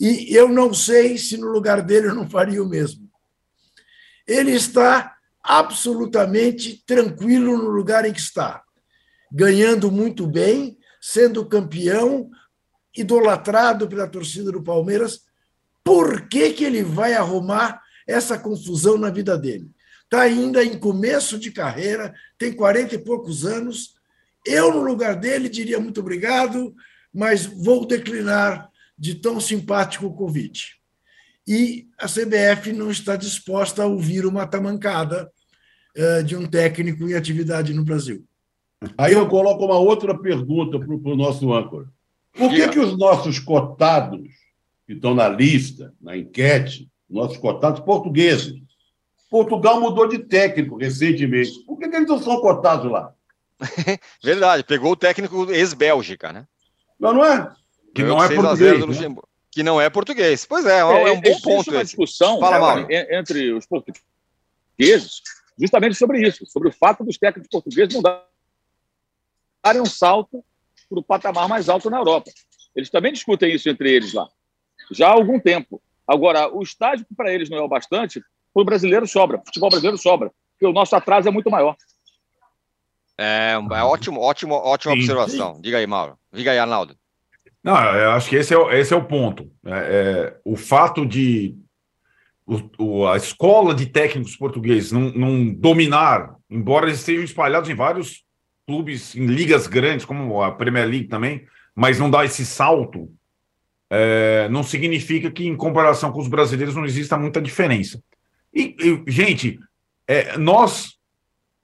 E eu não sei se no lugar dele eu não faria o mesmo ele está absolutamente tranquilo no lugar em que está, ganhando muito bem, sendo campeão, idolatrado pela torcida do Palmeiras. Por que, que ele vai arrumar essa confusão na vida dele? Está ainda em começo de carreira, tem 40 e poucos anos. Eu, no lugar dele, diria muito obrigado, mas vou declinar de tão simpático o convite e a CBF não está disposta a ouvir uma tamancada eh, de um técnico em atividade no Brasil. Aí eu coloco uma outra pergunta para o nosso âncora. Por que, que os nossos cotados, que estão na lista, na enquete, nossos cotados portugueses, Portugal mudou de técnico recentemente. Por que, que eles não são cotados lá? Verdade, pegou o técnico ex-Bélgica, né? Não, não é? Que não é português. Né? que não é português. Pois é, é, é um bom ponto. uma discussão Fala, né, entre os portugueses justamente sobre isso, sobre o fato dos técnicos portugueses não darem um salto para o patamar mais alto na Europa. Eles também discutem isso entre eles lá, já há algum tempo. Agora, o estágio que para eles não é o bastante, o brasileiro sobra, o futebol brasileiro sobra, porque o nosso atraso é muito maior. É, é ótimo, ótimo, ótima sim, observação. Sim. Diga aí, Mauro. Diga aí, Arnaldo. Não, eu acho que esse é, esse é o ponto. É, é, o fato de o, o, a escola de técnicos portugueses não, não, dominar, embora eles estejam espalhados em vários clubes, em ligas grandes, como a Premier League também, mas não dá esse salto, é, não significa que, em comparação com os brasileiros, não exista muita diferença. E, e gente, é, nós,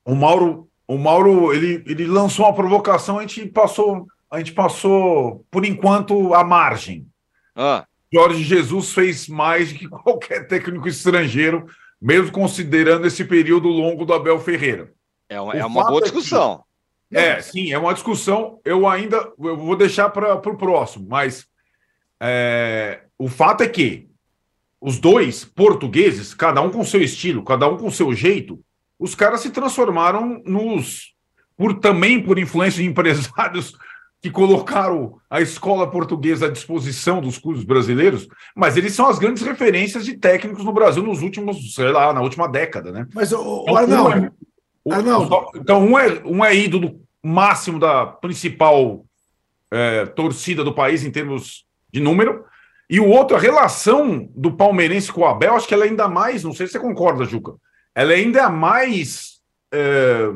o Mauro, o Mauro ele, ele lançou uma provocação, a gente passou a gente passou, por enquanto, à margem. Ah. Jorge Jesus fez mais do que qualquer técnico estrangeiro, mesmo considerando esse período longo do Abel Ferreira. É uma, é uma boa discussão. É, é, sim, é uma discussão. Eu ainda eu vou deixar para o próximo, mas é, o fato é que os dois portugueses, cada um com seu estilo, cada um com seu jeito, os caras se transformaram nos, por também por influência de empresários que colocaram a escola portuguesa à disposição dos clubes brasileiros, mas eles são as grandes referências de técnicos no Brasil nos últimos, sei lá, na última década, né? Mas o, então, Arnaldo, um é, Arnaldo. então um é, um é ídolo máximo da principal é, torcida do país em termos de número, e o outro, a relação do palmeirense com o Abel, acho que ela é ainda mais, não sei se você concorda, Juca, ela ainda é mais é,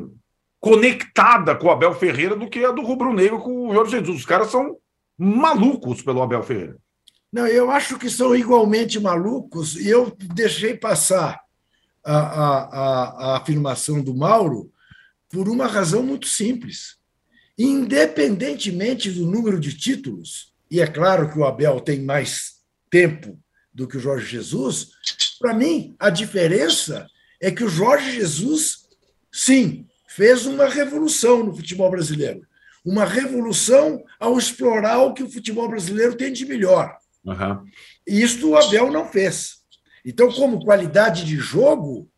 conectada com o Abel Ferreira do que a do Rubro Negro com o Jorge Jesus. Os caras são malucos pelo Abel Ferreira. Não, eu acho que são igualmente malucos e eu deixei passar a, a, a, a afirmação do Mauro por uma razão muito simples. Independentemente do número de títulos, e é claro que o Abel tem mais tempo do que o Jorge Jesus, para mim, a diferença é que o Jorge Jesus, sim, fez uma revolução no futebol brasileiro. Uma revolução ao explorar o que o futebol brasileiro tem de melhor. Uhum. E isso o Abel não fez. Então, como qualidade de jogo,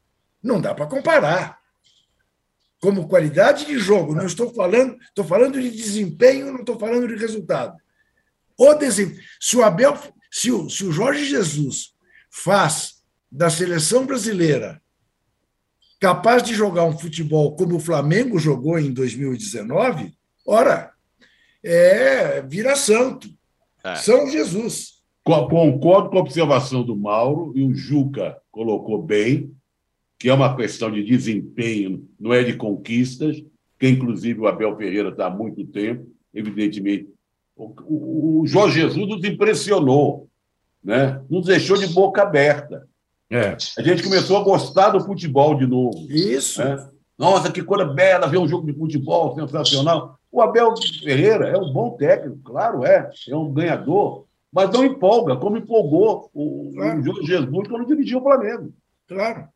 não dá para comparar. Como qualidade de jogo, não estou falando, estou falando de desempenho, não estou falando de resultado. O desempenho, se o Abel, se o, se o Jorge Jesus faz da seleção brasileira capaz de jogar um futebol como o Flamengo jogou em 2019, ora, é vira santo. É. São Jesus. Concordo com a observação do Mauro, e o Juca colocou bem, que é uma questão de desempenho, não é de conquistas, que inclusive o Abel Ferreira está há muito tempo, evidentemente. O, o Jorge Jesus nos impressionou, né? nos deixou de boca aberta. É. A gente começou a gostar do futebol de novo. Isso. Né? Nossa, que coisa bela ver um jogo de futebol sensacional. O Abel Ferreira é um bom técnico, claro é, é um ganhador, mas não empolga, como empolgou o, claro. o Jorge Jesus quando dirigiu o Flamengo. Claro.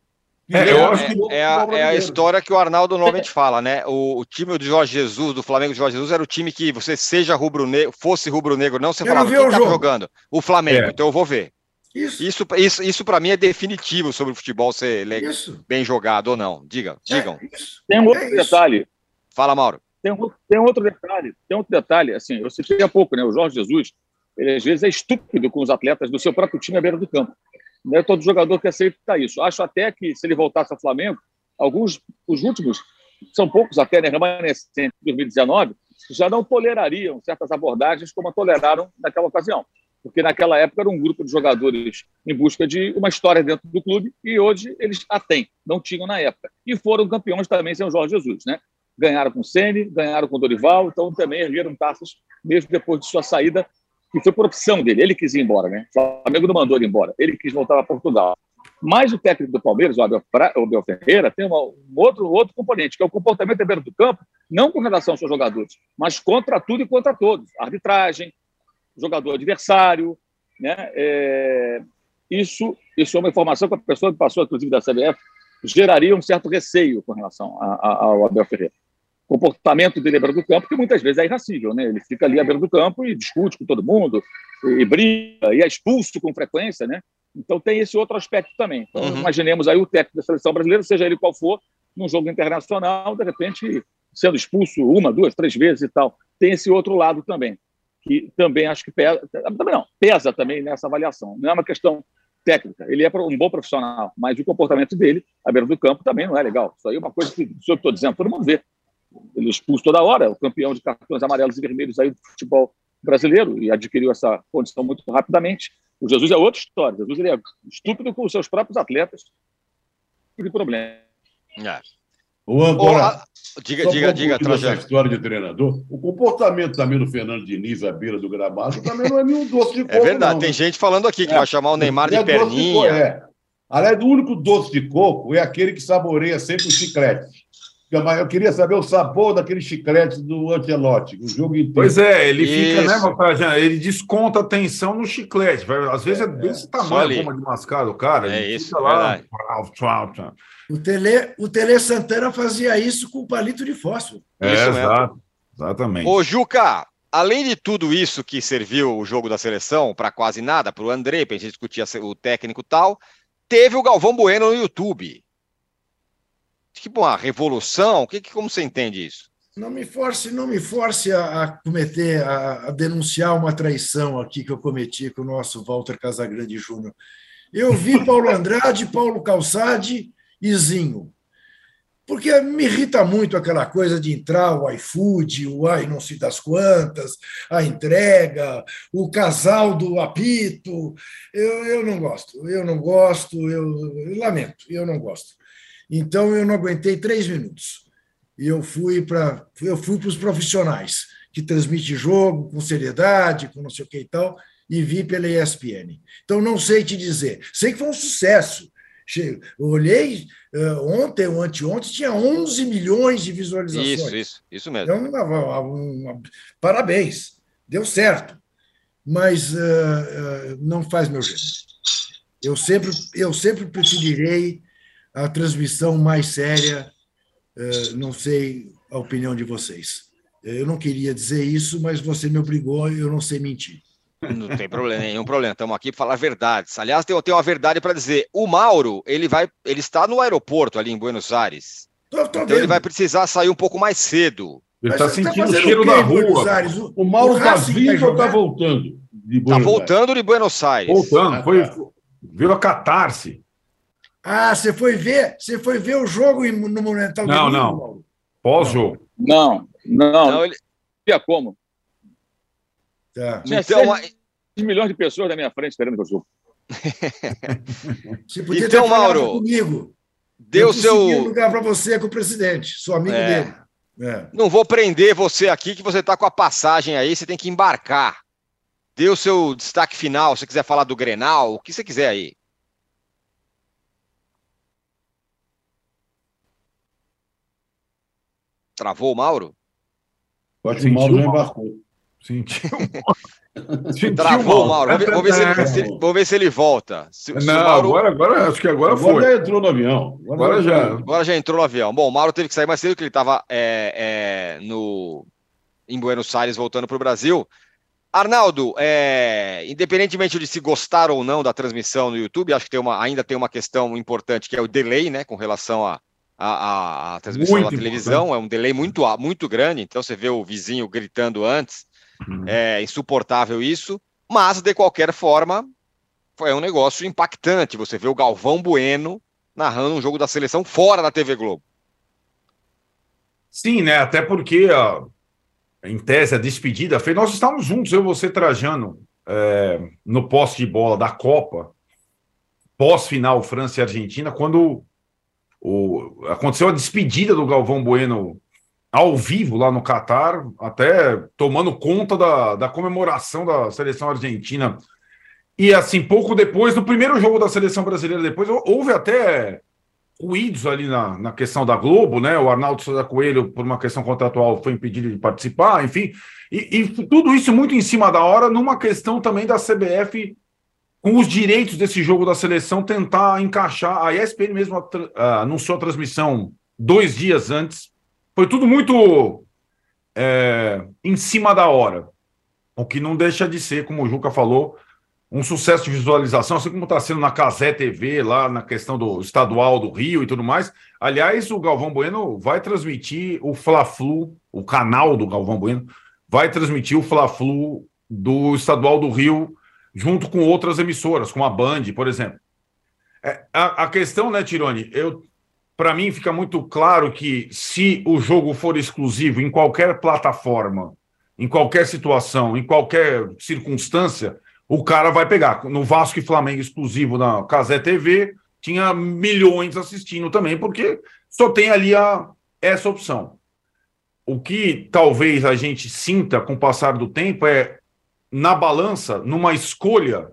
É, é, é, a, é, a, história que o Arnaldo normalmente fala, né? O, o, time do Jorge Jesus, do Flamengo de Jorge Jesus, era o time que você seja rubro-negro, fosse rubro-negro, não, você eu falava, quem tá jogando? O Flamengo, é. então eu vou ver. Isso, isso, isso, isso para mim é definitivo sobre o futebol ser legal, bem jogado ou não. Diga, é, digam. Tem um outro detalhe. Fala, Mauro. Tem um, tem um outro detalhe. Tem outro detalhe. Assim, eu citei há pouco, né? O Jorge Jesus, ele às vezes é estúpido com os atletas do seu próprio time à beira do campo. Não é todo jogador que aceita isso. Acho até que se ele voltasse ao Flamengo, alguns, os últimos, são poucos até, né, remanescentes de 2019, já não tolerariam certas abordagens como a toleraram naquela ocasião porque naquela época era um grupo de jogadores em busca de uma história dentro do clube e hoje eles a têm, não tinham na época. E foram campeões também sem o Jorge Jesus, né? Ganharam com o Ceni, ganharam com o Dorival, então também ergueram taças mesmo depois de sua saída, que foi por opção dele. Ele quis ir embora, né? O Flamengo não mandou ele embora. Ele quis voltar para Portugal. Mas o técnico do Palmeiras, o Abel, o Abel Ferreira, tem uma, um outro, outro componente, que é o comportamento dentro do campo, não com relação aos seus jogadores, mas contra tudo e contra todos. Arbitragem, jogador adversário. Né? É, isso, isso é uma informação que a pessoa que passou, inclusive, da CBF, geraria um certo receio com relação a, a, ao Abel Ferreira. Comportamento dele à beira do campo, que muitas vezes é irracível, né? Ele fica ali à beira do campo e discute com todo mundo, e, briga, e é expulso com frequência, né? Então tem esse outro aspecto também. Então, uhum. imaginemos aí o técnico da seleção brasileira, seja ele qual for, num jogo internacional, de repente sendo expulso uma, duas, três vezes e tal. Tem esse outro lado também que também acho que pesa, também não, pesa também nessa avaliação. Não é uma questão técnica, ele é um bom profissional, mas o comportamento dele, à beira do campo, também não é legal. Isso aí é uma coisa que, se eu estou dizendo, todo mundo vê. Ele é expulso toda hora, o campeão de cartões amarelos e vermelhos aí do futebol brasileiro e adquiriu essa condição muito rapidamente. O Jesus é outra história. Jesus ele é estúpido com os seus próprios atletas. Que problema. É. Ou agora, diga, diga, diga, essa história de treinador, o comportamento também do Fernando Diniz à beira do gramado também não é nenhum doce de é coco. É verdade, não, tem né? gente falando aqui que é, vai chamar o Neymar de é perninha. De é. Aliás, o único doce de coco é aquele que saboreia sempre o chiclete. Eu queria saber o sabor daquele chiclete do Antelote, o jogo inteiro. Pois é, ele Isso. fica, né, Mafrajan? Ele desconta a tensão no chiclete. Às vezes é, é desse tamanho, como de mascado, cara. É isso, lá. O Tele, o Tele Santana fazia isso com o palito de fósforo. É, exato. Exatamente. Ô, Juca, além de tudo isso que serviu o jogo da seleção para quase nada, para o André, para a gente discutir o técnico e tal, teve o Galvão Bueno no YouTube. Tipo uma revolução? Que, como você entende isso? Não me force, não me force a, a cometer, a, a, denunciar uma traição aqui que eu cometi com o nosso Walter Casagrande Júnior. Eu vi Paulo Andrade, Paulo Calçade Izinho. Porque me irrita muito aquela coisa de entrar o iFood, o ai não sei das quantas, a entrega, o casal do apito. Eu, eu não gosto, eu não gosto, eu, eu lamento, eu não gosto. Então eu não aguentei três minutos. E eu fui para eu fui para os profissionais que transmitem jogo com seriedade, com não sei o que e tal. e vi pela ESPN. Então, não sei te dizer. Sei que foi um sucesso. Eu olhei uh, ontem ou anteontem, tinha 11 milhões de visualizações. Isso, isso, isso mesmo. Então, uma, uma, uma, parabéns, deu certo. Mas uh, uh, não faz meu jeito. Eu sempre, eu sempre preferirei a transmissão mais séria. não sei a opinião de vocês. Eu não queria dizer isso, mas você me obrigou e eu não sei mentir. Não tem problema, nenhum problema. Estamos aqui para falar verdades. Aliás, tem, tem uma verdade para dizer. O Mauro, ele vai, ele está no aeroporto ali em Buenos Aires. Tô, tô então vendo. ele vai precisar sair um pouco mais cedo. Ele está tá sentindo tá o cheiro da rua. O, o Mauro está vindo ou está voltando? Está voltando de Buenos Aires. Voltando, foi, viu a catarse. Ah, você foi ver? Você foi ver o jogo no Monumental? Não, não. Pós-jogo. Não, não. não ele... como? Tá. Tinha então, 6 milhões de pessoas na minha frente esperando que eu jogo. Você podia então, ter Mauro, comigo. Deu eu seu lugar para você com o presidente, sou amigo é. dele. É. Não vou prender você aqui, que você está com a passagem aí, você tem que embarcar. Dê o seu destaque final, se quiser falar do Grenal, o que você quiser aí. Travou o Mauro? Pode que o Mauro não embarcou. Sentiu. Travou, Mauro. Vamos ver, ver se ele, se, vamos ver se ele volta. Se, não, se Mauro... agora, agora, acho que agora, agora foi. já entrou no avião. Agora, agora já. Agora já entrou no avião. Bom, o Mauro teve que sair mais cedo, que ele estava é, é, no, em Buenos Aires voltando para o Brasil. Arnaldo, é, independentemente de se gostar ou não da transmissão no YouTube, acho que tem uma, ainda tem uma questão importante que é o delay, né, com relação a, a, a, a transmissão muito da televisão, importante. é um delay muito, muito grande, então você vê o vizinho gritando antes, uhum. é insuportável isso, mas de qualquer forma foi um negócio impactante, você vê o Galvão Bueno narrando um jogo da seleção fora da TV Globo. Sim, né, até porque, ó, em tese, a despedida foi, nós estávamos juntos, eu e você, Trajano, é, no poste de bola da Copa, pós-final França e Argentina, quando o, aconteceu a despedida do Galvão Bueno ao vivo lá no Catar, até tomando conta da, da comemoração da seleção argentina. E assim, pouco depois, no primeiro jogo da seleção brasileira, depois, houve até ruídos ali na, na questão da Globo, né? O Arnaldo Souza Coelho, por uma questão contratual, foi impedido de participar, enfim. E, e tudo isso muito em cima da hora, numa questão também da CBF com os direitos desse jogo da seleção, tentar encaixar. A ESPN mesmo uh, anunciou a transmissão dois dias antes. Foi tudo muito é, em cima da hora. O que não deixa de ser, como o Juca falou, um sucesso de visualização, assim como está sendo na Casé TV, lá na questão do estadual do Rio e tudo mais. Aliás, o Galvão Bueno vai transmitir o Fla-Flu, o canal do Galvão Bueno, vai transmitir o Fla-Flu do estadual do Rio junto com outras emissoras, como a Band, por exemplo. É, a, a, questão, né, Tirone, eu para mim fica muito claro que se o jogo for exclusivo em qualquer plataforma, em qualquer situação, em qualquer circunstância, o cara vai pegar. No Vasco e Flamengo exclusivo na Casé TV, tinha milhões assistindo também, porque só tem ali a, essa opção. O que talvez a gente sinta com o passar do tempo é na balança, numa escolha,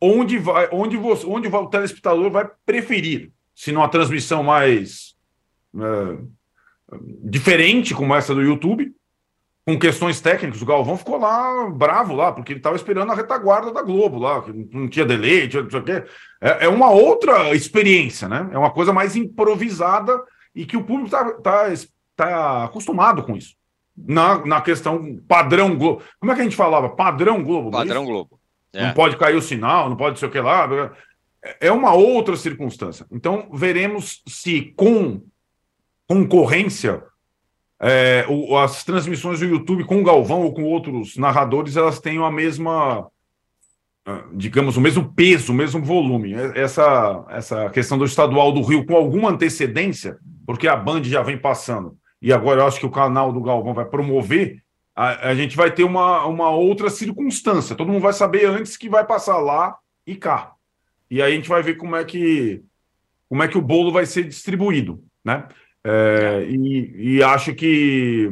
onde vai, onde você, onde o telespectador vai preferir, se numa transmissão mais é, diferente como essa do YouTube, com questões técnicas, o Galvão ficou lá bravo lá, porque ele estava esperando a retaguarda da Globo lá, que não tinha delay, tinha, quê. É, é, uma outra experiência, né? É uma coisa mais improvisada e que o público está tá, tá acostumado com isso na, na questão padrão Globo. Como é que a gente falava? Padrão Globo. Padrão Globo. É. Não pode cair o sinal, não pode ser o que lá. É uma outra circunstância. Então, veremos se com concorrência é, o, as transmissões do YouTube com o Galvão ou com outros narradores elas tenham a mesma ah, digamos o mesmo peso, o mesmo volume. É, essa essa questão do estadual do Rio com alguma antecedência, porque a Band já vem passando e agora eu acho que o canal do Galvão vai promover, a, a gente vai ter uma, uma outra circunstância. Todo mundo vai saber antes que vai passar lá e cá. E aí a gente vai ver como é que como é que o bolo vai ser distribuído, né? É, e, e, acho que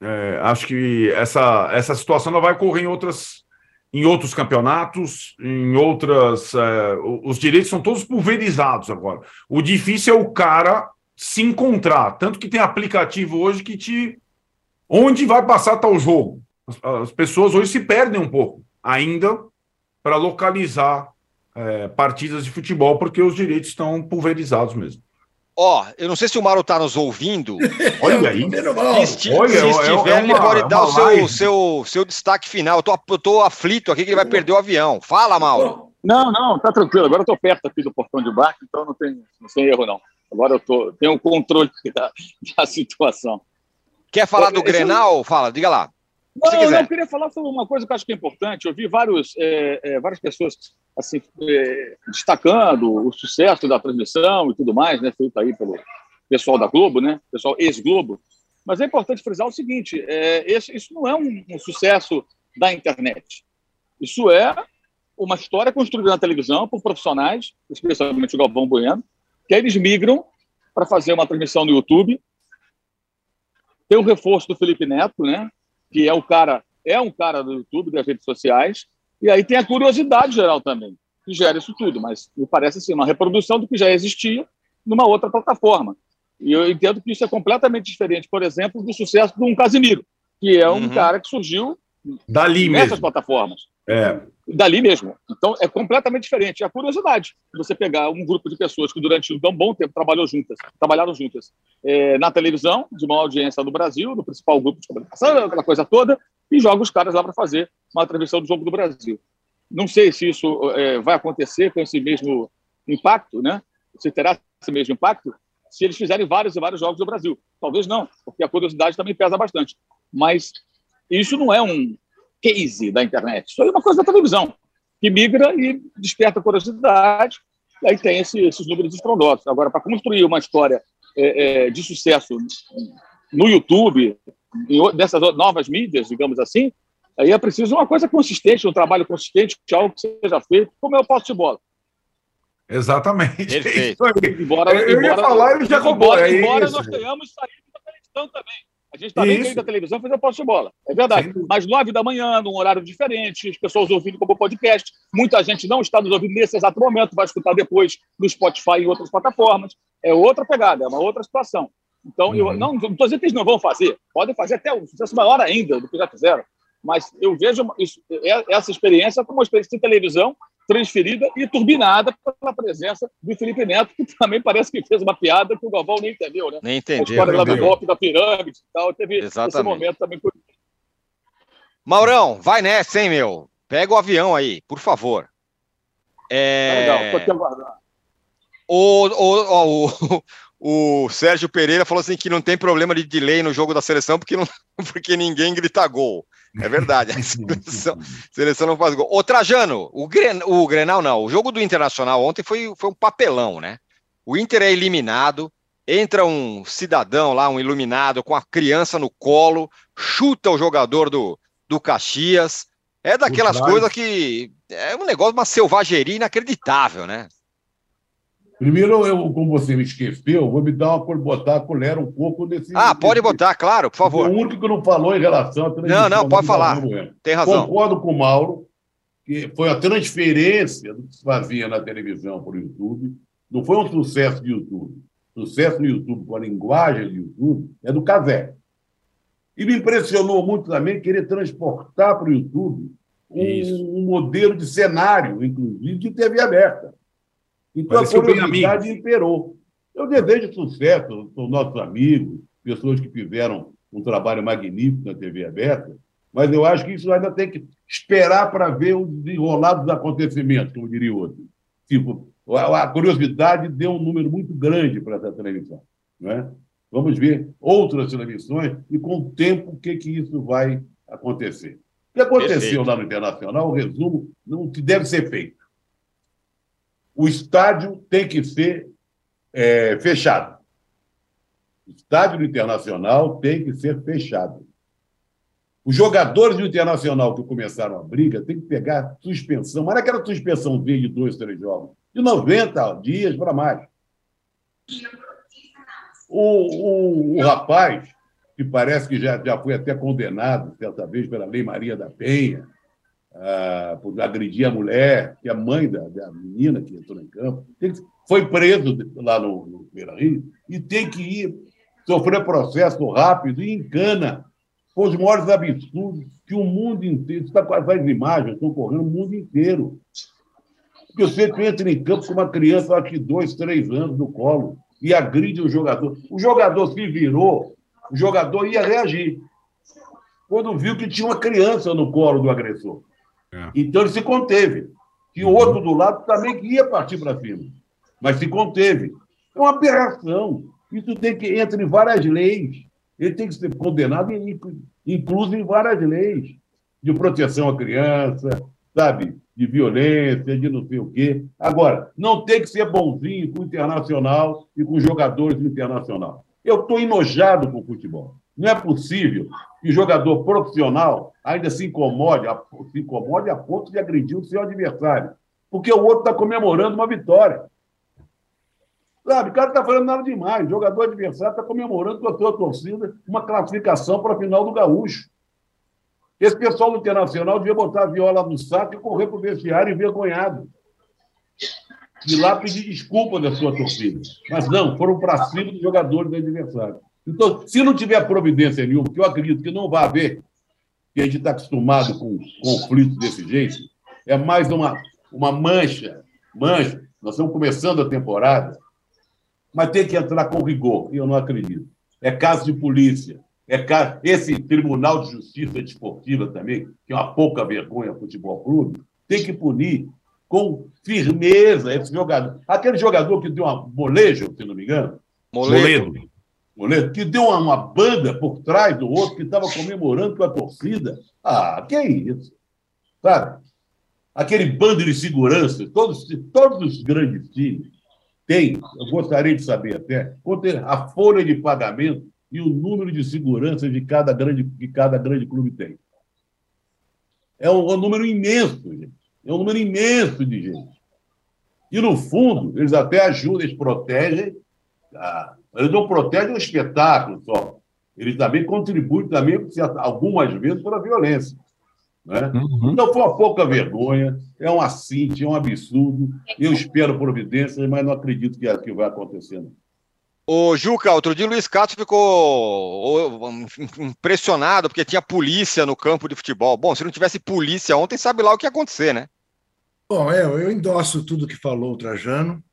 é, acho que essa, essa situação não vai ocorrer em outras em outros campeonatos, em outras. É, os direitos são todos pulverizados agora. O difícil é o cara se encontrar. Tanto que tem aplicativo hoje que te. Onde vai passar tal jogo? As, as pessoas hoje se perdem um pouco, ainda para localizar é, partidas de futebol, porque os direitos estão pulverizados mesmo. Ó, eu não sei se o Mauro está nos ouvindo. Olha aí. Se, esti Olha, se estiver, é uma, ele pode dar o seu, seu, seu destaque final. Eu tô, eu tô aflito aqui que ele vai perder o avião. Fala, Mauro. Não, não, tá tranquilo. Agora eu tô perto aqui do portão de barco, então não tem, não tem erro, não. Agora eu tô, tenho o controle da, da situação. Quer falar do Grenal? Fala, diga lá. Não, não, eu queria falar sobre uma coisa que eu acho que é importante. Eu vi vários, é, é, várias pessoas assim, é, destacando o sucesso da transmissão e tudo mais, né, feito aí pelo pessoal da Globo, né, pessoal ex-Globo. Mas é importante frisar o seguinte: é, esse, isso não é um, um, sucesso da internet. Isso é uma história construída na televisão por profissionais, especialmente o Galvão Bueno, que eles migram para fazer uma transmissão no YouTube. Tem o reforço do Felipe Neto, né, que é o cara, é um cara do YouTube, das redes sociais, e aí tem a curiosidade geral também, que gera isso tudo, mas me parece assim, uma reprodução do que já existia numa outra plataforma. E eu entendo que isso é completamente diferente, por exemplo, do sucesso de um Casimiro, que é um uhum. cara que surgiu Dali nessas mesmo. plataformas. É. Dali mesmo. Então, é completamente diferente. É a curiosidade. Você pegar um grupo de pessoas que durante um bom tempo trabalhou juntas, trabalharam juntas é, na televisão, de maior audiência do Brasil, no principal grupo de comunicação, aquela coisa toda, e joga os caras lá para fazer uma transmissão do Jogo do Brasil. Não sei se isso é, vai acontecer com esse mesmo impacto, né? se terá esse mesmo impacto, se eles fizerem vários e vários jogos do Brasil. Talvez não, porque a curiosidade também pesa bastante. Mas isso não é um case da internet, isso é uma coisa da televisão, que migra e desperta curiosidade, e aí tem esse, esses números estrondosos. Agora, para construir uma história é, é, de sucesso no YouTube, dessas novas mídias, digamos assim, aí é preciso uma coisa consistente, um trabalho consistente, algo que seja feito, como é o posse de bola. Exatamente. Perfeito. Embora, eu embora, ia falar, ele já embora, é embora nós tenhamos saído da televisão também. A gente está bem da televisão fazer posse de bola. É verdade. Mas nove da manhã, num horário diferente, as pessoas ouvindo como podcast. Muita gente não está nos ouvindo nesse exato momento, vai escutar depois no Spotify e outras plataformas. É outra pegada, é uma outra situação. Então, uhum. eu não estou dizendo que eles não vão fazer, podem fazer até um sucesso maior ainda do que já fizeram, mas eu vejo isso, é, essa experiência como uma experiência de televisão transferida e turbinada pela presença do Felipe Neto, que também parece que fez uma piada que o Galvão nem entendeu, né? Nem entendeu. A história lá do golpe da pirâmide e tal, teve Exatamente. esse momento também. Maurão, vai nessa, hein, meu? Pega o avião aí, por favor. É... Tá legal, tô aqui aguardando. O, o, o, o Sérgio Pereira falou assim que não tem problema de delay no jogo da seleção porque, não, porque ninguém grita gol. É verdade, a seleção, a seleção não faz gol. Ô Trajano, o, Gren, o Grenal não, o jogo do Internacional ontem foi, foi um papelão, né? O Inter é eliminado, entra um cidadão lá, um iluminado, com a criança no colo, chuta o jogador do, do Caxias. É daquelas coisas que é um negócio, uma selvageria inacreditável, né? Primeiro, eu, como você me esqueceu, vou me dar uma botar a colher um pouco desse. Ah, pode botar, claro, por favor. O único que não falou em relação à Não, não, pode falar. Tem razão. Concordo com o Mauro, que foi a transferência do que se fazia na televisão para o YouTube. Não foi um sucesso de YouTube. Sucesso no YouTube com a linguagem de YouTube é do Casé. E me impressionou muito também querer transportar para o YouTube um, um modelo de cenário, inclusive, de TV aberta. Então Parece a curiosidade imperou. Eu desejo sucesso aos nossos amigos, pessoas que fizeram um trabalho magnífico na TV aberta, mas eu acho que isso ainda tem que esperar para ver o desenrolar dos acontecimentos, como diria outro. Tipo, a curiosidade deu um número muito grande para essa televisão. Né? Vamos ver outras televisões e, com o tempo, o que, que isso vai acontecer. O que aconteceu Perfeito. lá no Internacional, o resumo, não que deve ser feito o estádio tem que ser é, fechado. O estádio do Internacional tem que ser fechado. Os jogadores do Internacional que começaram a briga têm que pegar suspensão, mas não é aquela suspensão de dois, três jogos, de 90 dias para mais. O, o, o, rapaz, que parece que já, já foi até condenado certa vez pela Lei Maria da Penha, ah, por agredir a mulher, que é a mãe da, da menina que entrou em campo, que, foi preso lá no, no Beira Rio e tem que ir sofrer processo rápido e encana foi os maiores absurdos que o mundo inteiro, está com as imagens, estão correndo o mundo inteiro. Porque você entra em campo com uma criança, acho que dois, três anos no colo, e agride o jogador. O jogador se virou, o jogador ia reagir. Quando viu que tinha uma criança no colo do agressor. É. Então ele se conteve. E o outro do lado também ia partir para cima. Mas se conteve. É uma aberração. Isso tem que entrar em várias leis. Ele tem que ser condenado, incluso em várias leis de proteção à criança, sabe? De violência, de não sei o quê. Agora, não tem que ser bonzinho com o internacional e com jogadores do internacional. Eu estou enojado com o futebol. Não é possível que o jogador profissional ainda se incomode, se incomode a ponto de agredir o seu adversário, porque o outro está comemorando uma vitória. Sabe, o cara está fazendo nada demais. O jogador adversário está comemorando com a sua torcida uma classificação para a final do Gaúcho. Esse pessoal do Internacional devia botar a viola no saco e correr para o vestiário envergonhado. E lá pedir desculpa da sua torcida. Mas não, foram para cima dos jogadores do adversário. Então, se não tiver providência nenhuma, que eu acredito que não vai haver, que a gente está acostumado com conflitos desse jeito, é mais uma, uma mancha, mancha. Nós estamos começando a temporada, mas tem que entrar com rigor, e eu não acredito. É caso de polícia, é caso... esse Tribunal de Justiça Desportiva também, que é uma pouca vergonha futebol clube, tem que punir com firmeza esse jogador. Aquele jogador que deu uma molejo, se não me engano. Moledo. Moledo. Que deu uma, banda por trás do outro, que estava comemorando com a torcida. Ah, que é isso? Sabe? Aquele bando de segurança, todos, todos os grandes times tem, eu gostaria de saber até, a folha de pagamento e o número de segurança de cada grande, que cada grande clube tem. É um, é um número imenso, gente. É um número imenso de gente. E, no fundo, eles até ajudam, eles protegem, ah, eles não protegem o espetáculo só. Eles também contribuem também, algumas vezes, para a violência. Né? Uhum. Então foi uma pouca vergonha, é um assinte, é um absurdo. Eu espero providências, mas não acredito que, que vai acontecer. Não. O Juca, outro dia o Luiz Castro ficou impressionado porque tinha polícia no campo de futebol. Bom, se não tivesse polícia ontem, sabe lá o que ia acontecer, né? Bom, é, eu endosso tudo que falou o Trajano.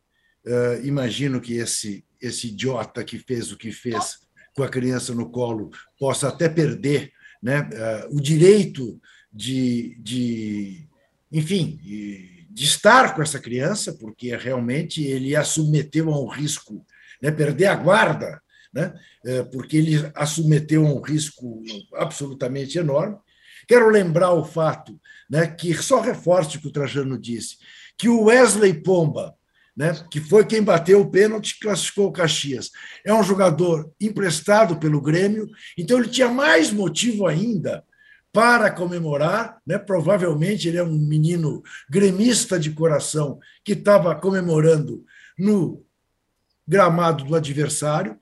Uh, imagino que esse, esse idiota que fez o que fez com a criança no colo possa até perder né, uh, o direito de, de enfim, de, estar com essa criança, porque realmente ele a submeteu a um risco, né, perder a guarda, né, é, porque ele a submeteu a um risco absolutamente enorme. Quero lembrar o fato né, que só reforço o que o Trajano disse, que o Wesley Pomba, né, que foi quem bateu o pênalti classificou o Caxias. É um jogador emprestado pelo Grêmio, então ele tinha mais motivo ainda para comemorar, né? provavelmente ele é um menino gremista de coração que estava comemorando no gramado do adversário,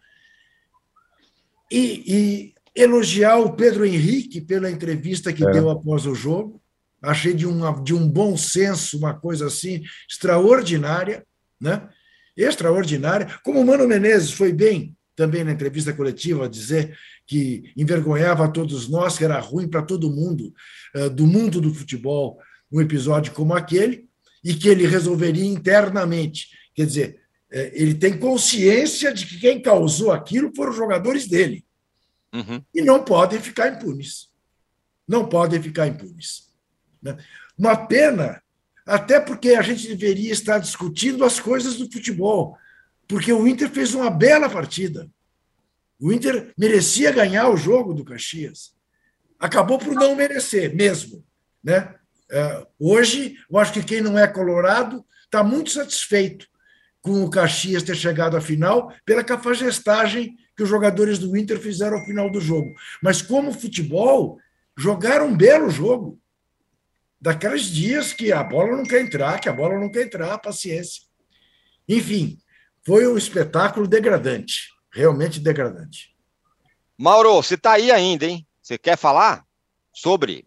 e, e, elogiar o Pedro Henrique pela entrevista que é. deu após o jogo, achei de, um de um bom senso, uma coisa assim extraordinária, né? extraordinária, como o Mano Menezes foi bem também na entrevista coletiva a dizer que envergonhava a todos nós, que era ruim para todo mundo eh, do mundo do futebol, um episódio como aquele, e que ele resolveria internamente. Quer dizer, eh, ele tem consciência de que quem causou aquilo foram os jogadores dele. Uhum. E não podem ficar impunes. Não podem ficar impunes. Né? Uma pena, até porque a gente deveria estar discutindo as coisas do futebol, porque o Inter fez uma bela partida. O Inter merecia ganhar o jogo do Caxias. Acabou por não merecer mesmo. Né? É, hoje, eu acho que quem não é colorado está muito satisfeito com o Caxias ter chegado à final pela cafajestagem que os jogadores do Inter fizeram ao final do jogo. Mas como futebol, jogaram um belo jogo. Daqueles dias que a bola não quer entrar, que a bola não quer entrar, paciência. Enfim, foi um espetáculo degradante realmente degradante. Mauro, você está aí ainda, hein? Você quer falar sobre?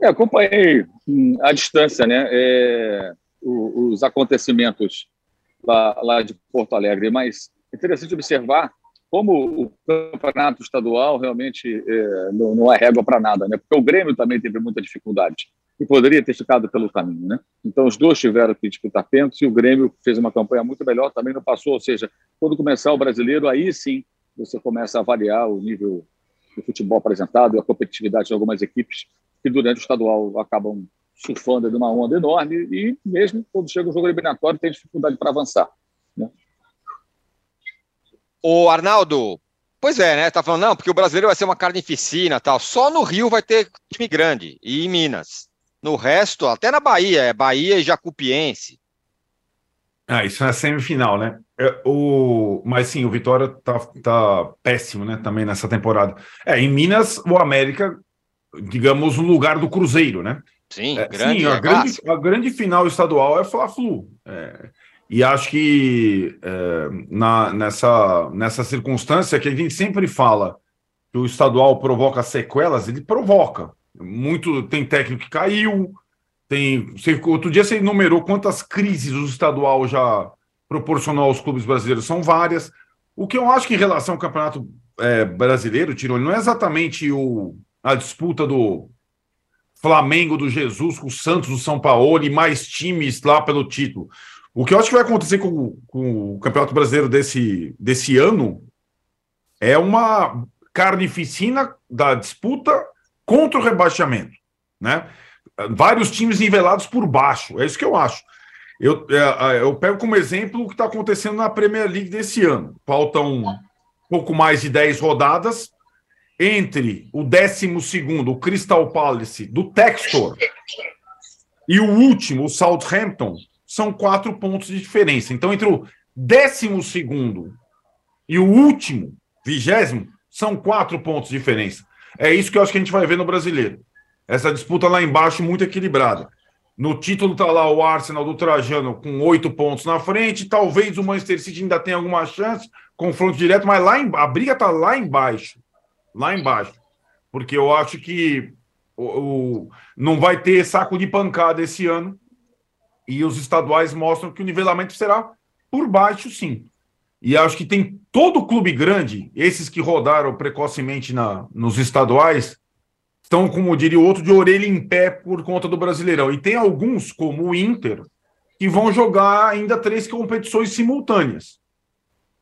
É, acompanhei hum, à distância né, é, os acontecimentos lá, lá de Porto Alegre, mas é interessante observar como o campeonato estadual realmente é, não, não, é régua para nada, né? Porque o Grêmio também teve muita dificuldade e poderia ter ficado pelo caminho, né? Então os dois tiveram que disputar pênaltis e o Grêmio fez uma campanha muito melhor, também não passou. Ou seja, quando começar o brasileiro, aí sim você começa a avaliar o nível do futebol apresentado e a competitividade de algumas equipes que durante o estadual acabam surfando de uma onda enorme e mesmo quando chega o jogo eliminatório tem dificuldade para avançar. O Arnaldo, pois é, né? Tá falando, não, porque o brasileiro vai ser uma carnificina tal. Só no Rio vai ter time grande e em Minas. No resto, até na Bahia, é Bahia e Jacupiense. Ah, isso é semifinal, né? É, o... Mas sim, o Vitória tá, tá péssimo, né? Também nessa temporada. É, em Minas, o América, digamos, o lugar do Cruzeiro, né? Sim, é, grande, sim a, é grande, a grande final estadual é Fla-Flu. É, e acho que é, na, nessa, nessa circunstância que a gente sempre fala que o estadual provoca sequelas, ele provoca. Muito tem técnico que caiu, tem. Você, outro dia você enumerou quantas crises o estadual já proporcionou aos clubes brasileiros, são várias. O que eu acho que em relação ao campeonato é, brasileiro, Tironi, não é exatamente o, a disputa do Flamengo do Jesus com o Santos do São Paulo e mais times lá pelo título. O que eu acho que vai acontecer com, com o Campeonato Brasileiro desse, desse ano é uma carnificina da disputa contra o rebaixamento, né? Vários times nivelados por baixo, é isso que eu acho. Eu, é, é, eu pego como exemplo o que está acontecendo na Premier League desse ano. Faltam pouco mais de 10 rodadas entre o 12 o Crystal Palace, do Textor, e o último, o Southampton, são quatro pontos de diferença. Então, entre o décimo segundo e o último, vigésimo, são quatro pontos de diferença. É isso que eu acho que a gente vai ver no brasileiro. Essa disputa lá embaixo muito equilibrada. No título está lá o Arsenal do Trajano com oito pontos na frente. Talvez o Manchester City ainda tenha alguma chance, confronto direto, mas lá em, a briga está lá embaixo. Lá embaixo. Porque eu acho que o, o, não vai ter saco de pancada esse ano e os estaduais mostram que o nivelamento será por baixo, sim. E acho que tem todo clube grande, esses que rodaram precocemente na, nos estaduais, estão, como diria o outro, de orelha em pé por conta do Brasileirão. E tem alguns, como o Inter, que vão jogar ainda três competições simultâneas: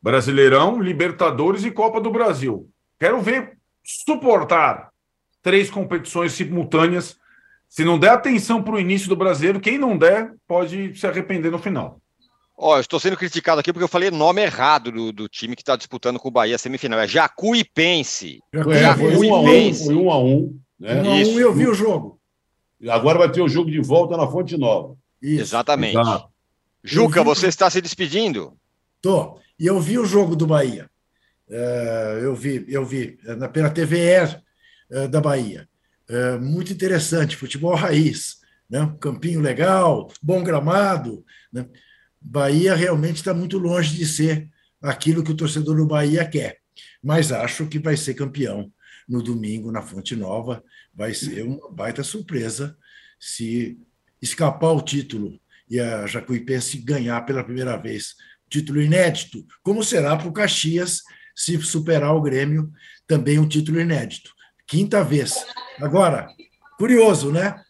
Brasileirão, Libertadores e Copa do Brasil. Quero ver suportar três competições simultâneas se não der atenção para o início do brasileiro, quem não der pode se arrepender no final. Ó, eu estou sendo criticado aqui porque eu falei nome errado do, do time que está disputando com o Bahia a semifinal. É Jacuipense. É, Jacuipense. Foi um a um. Né? Um a um, eu vi o jogo. Agora vai ter o jogo de volta na Fonte Nova. Isso. Exatamente. Exato. Juca, você está se despedindo? Tô. E eu vi o jogo do Bahia. Uh, eu vi, eu vi pela TVE uh, da Bahia. É, muito interessante, futebol raiz, né? campinho legal, bom gramado. Né? Bahia realmente está muito longe de ser aquilo que o torcedor do Bahia quer, mas acho que vai ser campeão no domingo na Fonte Nova. Vai ser uma baita surpresa se escapar o título e a Jacuipense ganhar pela primeira vez. Título inédito, como será para o Caxias se superar o Grêmio, também um título inédito. Quinta vez. Agora, curioso, né?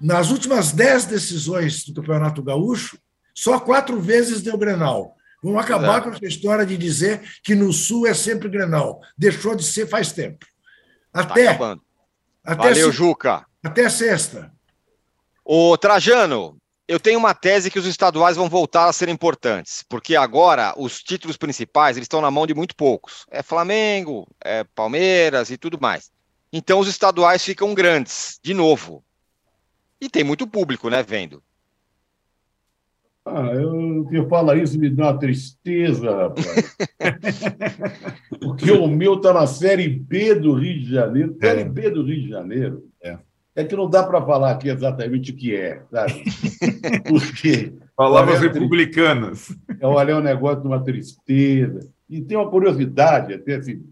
Nas últimas dez decisões do Campeonato Gaúcho, só quatro vezes deu Grenal. Vamos acabar é. com essa história de dizer que no Sul é sempre Grenal. Deixou de ser faz tempo. Tá até. Tá até Valeu, se... Juca. Até sexta. Ô, Trajano, eu tenho uma tese que os estaduais vão voltar a ser importantes, porque agora os títulos principais eles estão na mão de muito poucos. É Flamengo, é Palmeiras e tudo mais. Então os estaduais ficam grandes, de novo. E tem muito público, né, vendo. Ah, eu que fala isso me dá uma tristeza, rapaz. Porque o meu está na Série B do Rio de Janeiro. É. Série B do Rio de Janeiro. É, é que não dá para falar aqui exatamente o que é, sabe? Porque. Palavras republicanas. Olha, é um negócio de uma tristeza. E tem uma curiosidade, até assim,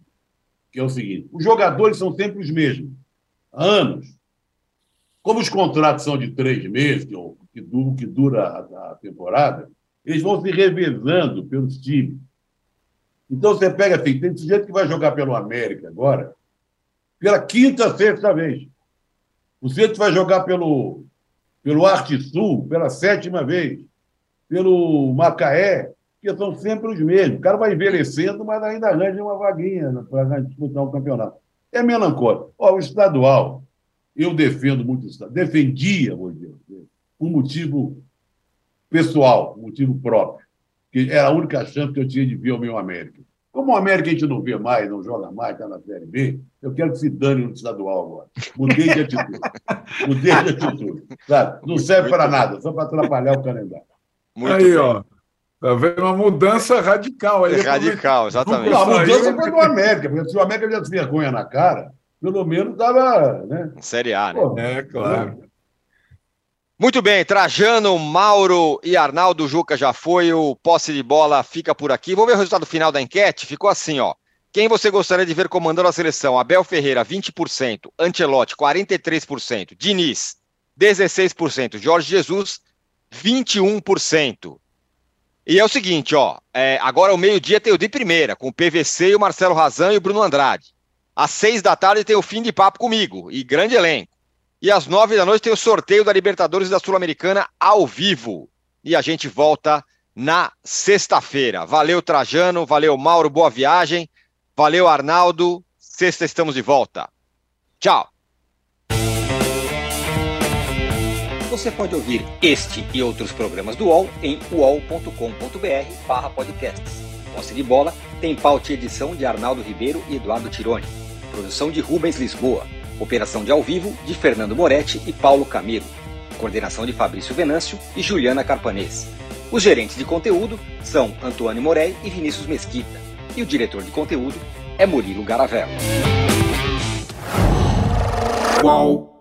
que é o seguinte: os jogadores são sempre os mesmos, há anos. Como os contratos são de três meses, que, que, dura, que dura a, a temporada, eles vão se revezando pelos times. Então você pega assim, tem gente que vai jogar pelo América agora, pela quinta, sexta vez. O Centro vai jogar pelo, pelo Arte Sul, pela sétima vez, pelo Macaé, que são sempre os mesmos. O cara vai envelhecendo, mas ainda arranja uma vaguinha para disputar o um campeonato. É melancólico. Ó, o estadual, eu defendo muito o estadual. Defendia, vou dizer, um motivo pessoal, um motivo próprio. Que era a única chance que eu tinha de ver o meu América. Como o América a gente não vê mais, não joga mais, está na Série B, eu quero que se dane no estadual agora. Mudei de atitude. Mudei de atitude. Sabe? Não serve para nada, só para atrapalhar o calendário. Muito aí, bem. ó. Tá vendo uma mudança radical aí. Radical, exatamente. Não, a mudança foi do América, porque se o América tivesse vergonha na cara, pelo menos estava. Né? Série A, né? Pô, é, claro. Muito bem, Trajano, Mauro e Arnaldo Juca já foi, o posse de bola fica por aqui. Vamos ver o resultado final da enquete? Ficou assim, ó. Quem você gostaria de ver comandando a seleção? Abel Ferreira, 20%, Ancelotti, 43%, Diniz, 16%, Jorge Jesus, 21%. E é o seguinte, ó, é, agora ao meio-dia tem o de primeira, com o PVC e o Marcelo Razan e o Bruno Andrade. Às seis da tarde tem o fim de papo comigo, e grande elenco. E às nove da noite tem o sorteio da Libertadores da Sul-Americana ao vivo. E a gente volta na sexta-feira. Valeu, Trajano. Valeu, Mauro. Boa viagem. Valeu, Arnaldo. Sexta estamos de volta. Tchau. Você pode ouvir este e outros programas do UOL em uol.com.br podcasts. Posse de bola tem pauta e edição de Arnaldo Ribeiro e Eduardo Tironi. Produção de Rubens Lisboa. Operação de ao vivo de Fernando Moretti e Paulo Camilo. Coordenação de Fabrício Venâncio e Juliana Carpanês. Os gerentes de conteúdo são Antônio Morei e Vinícius Mesquita. E o diretor de conteúdo é Murilo Garavello. Uau.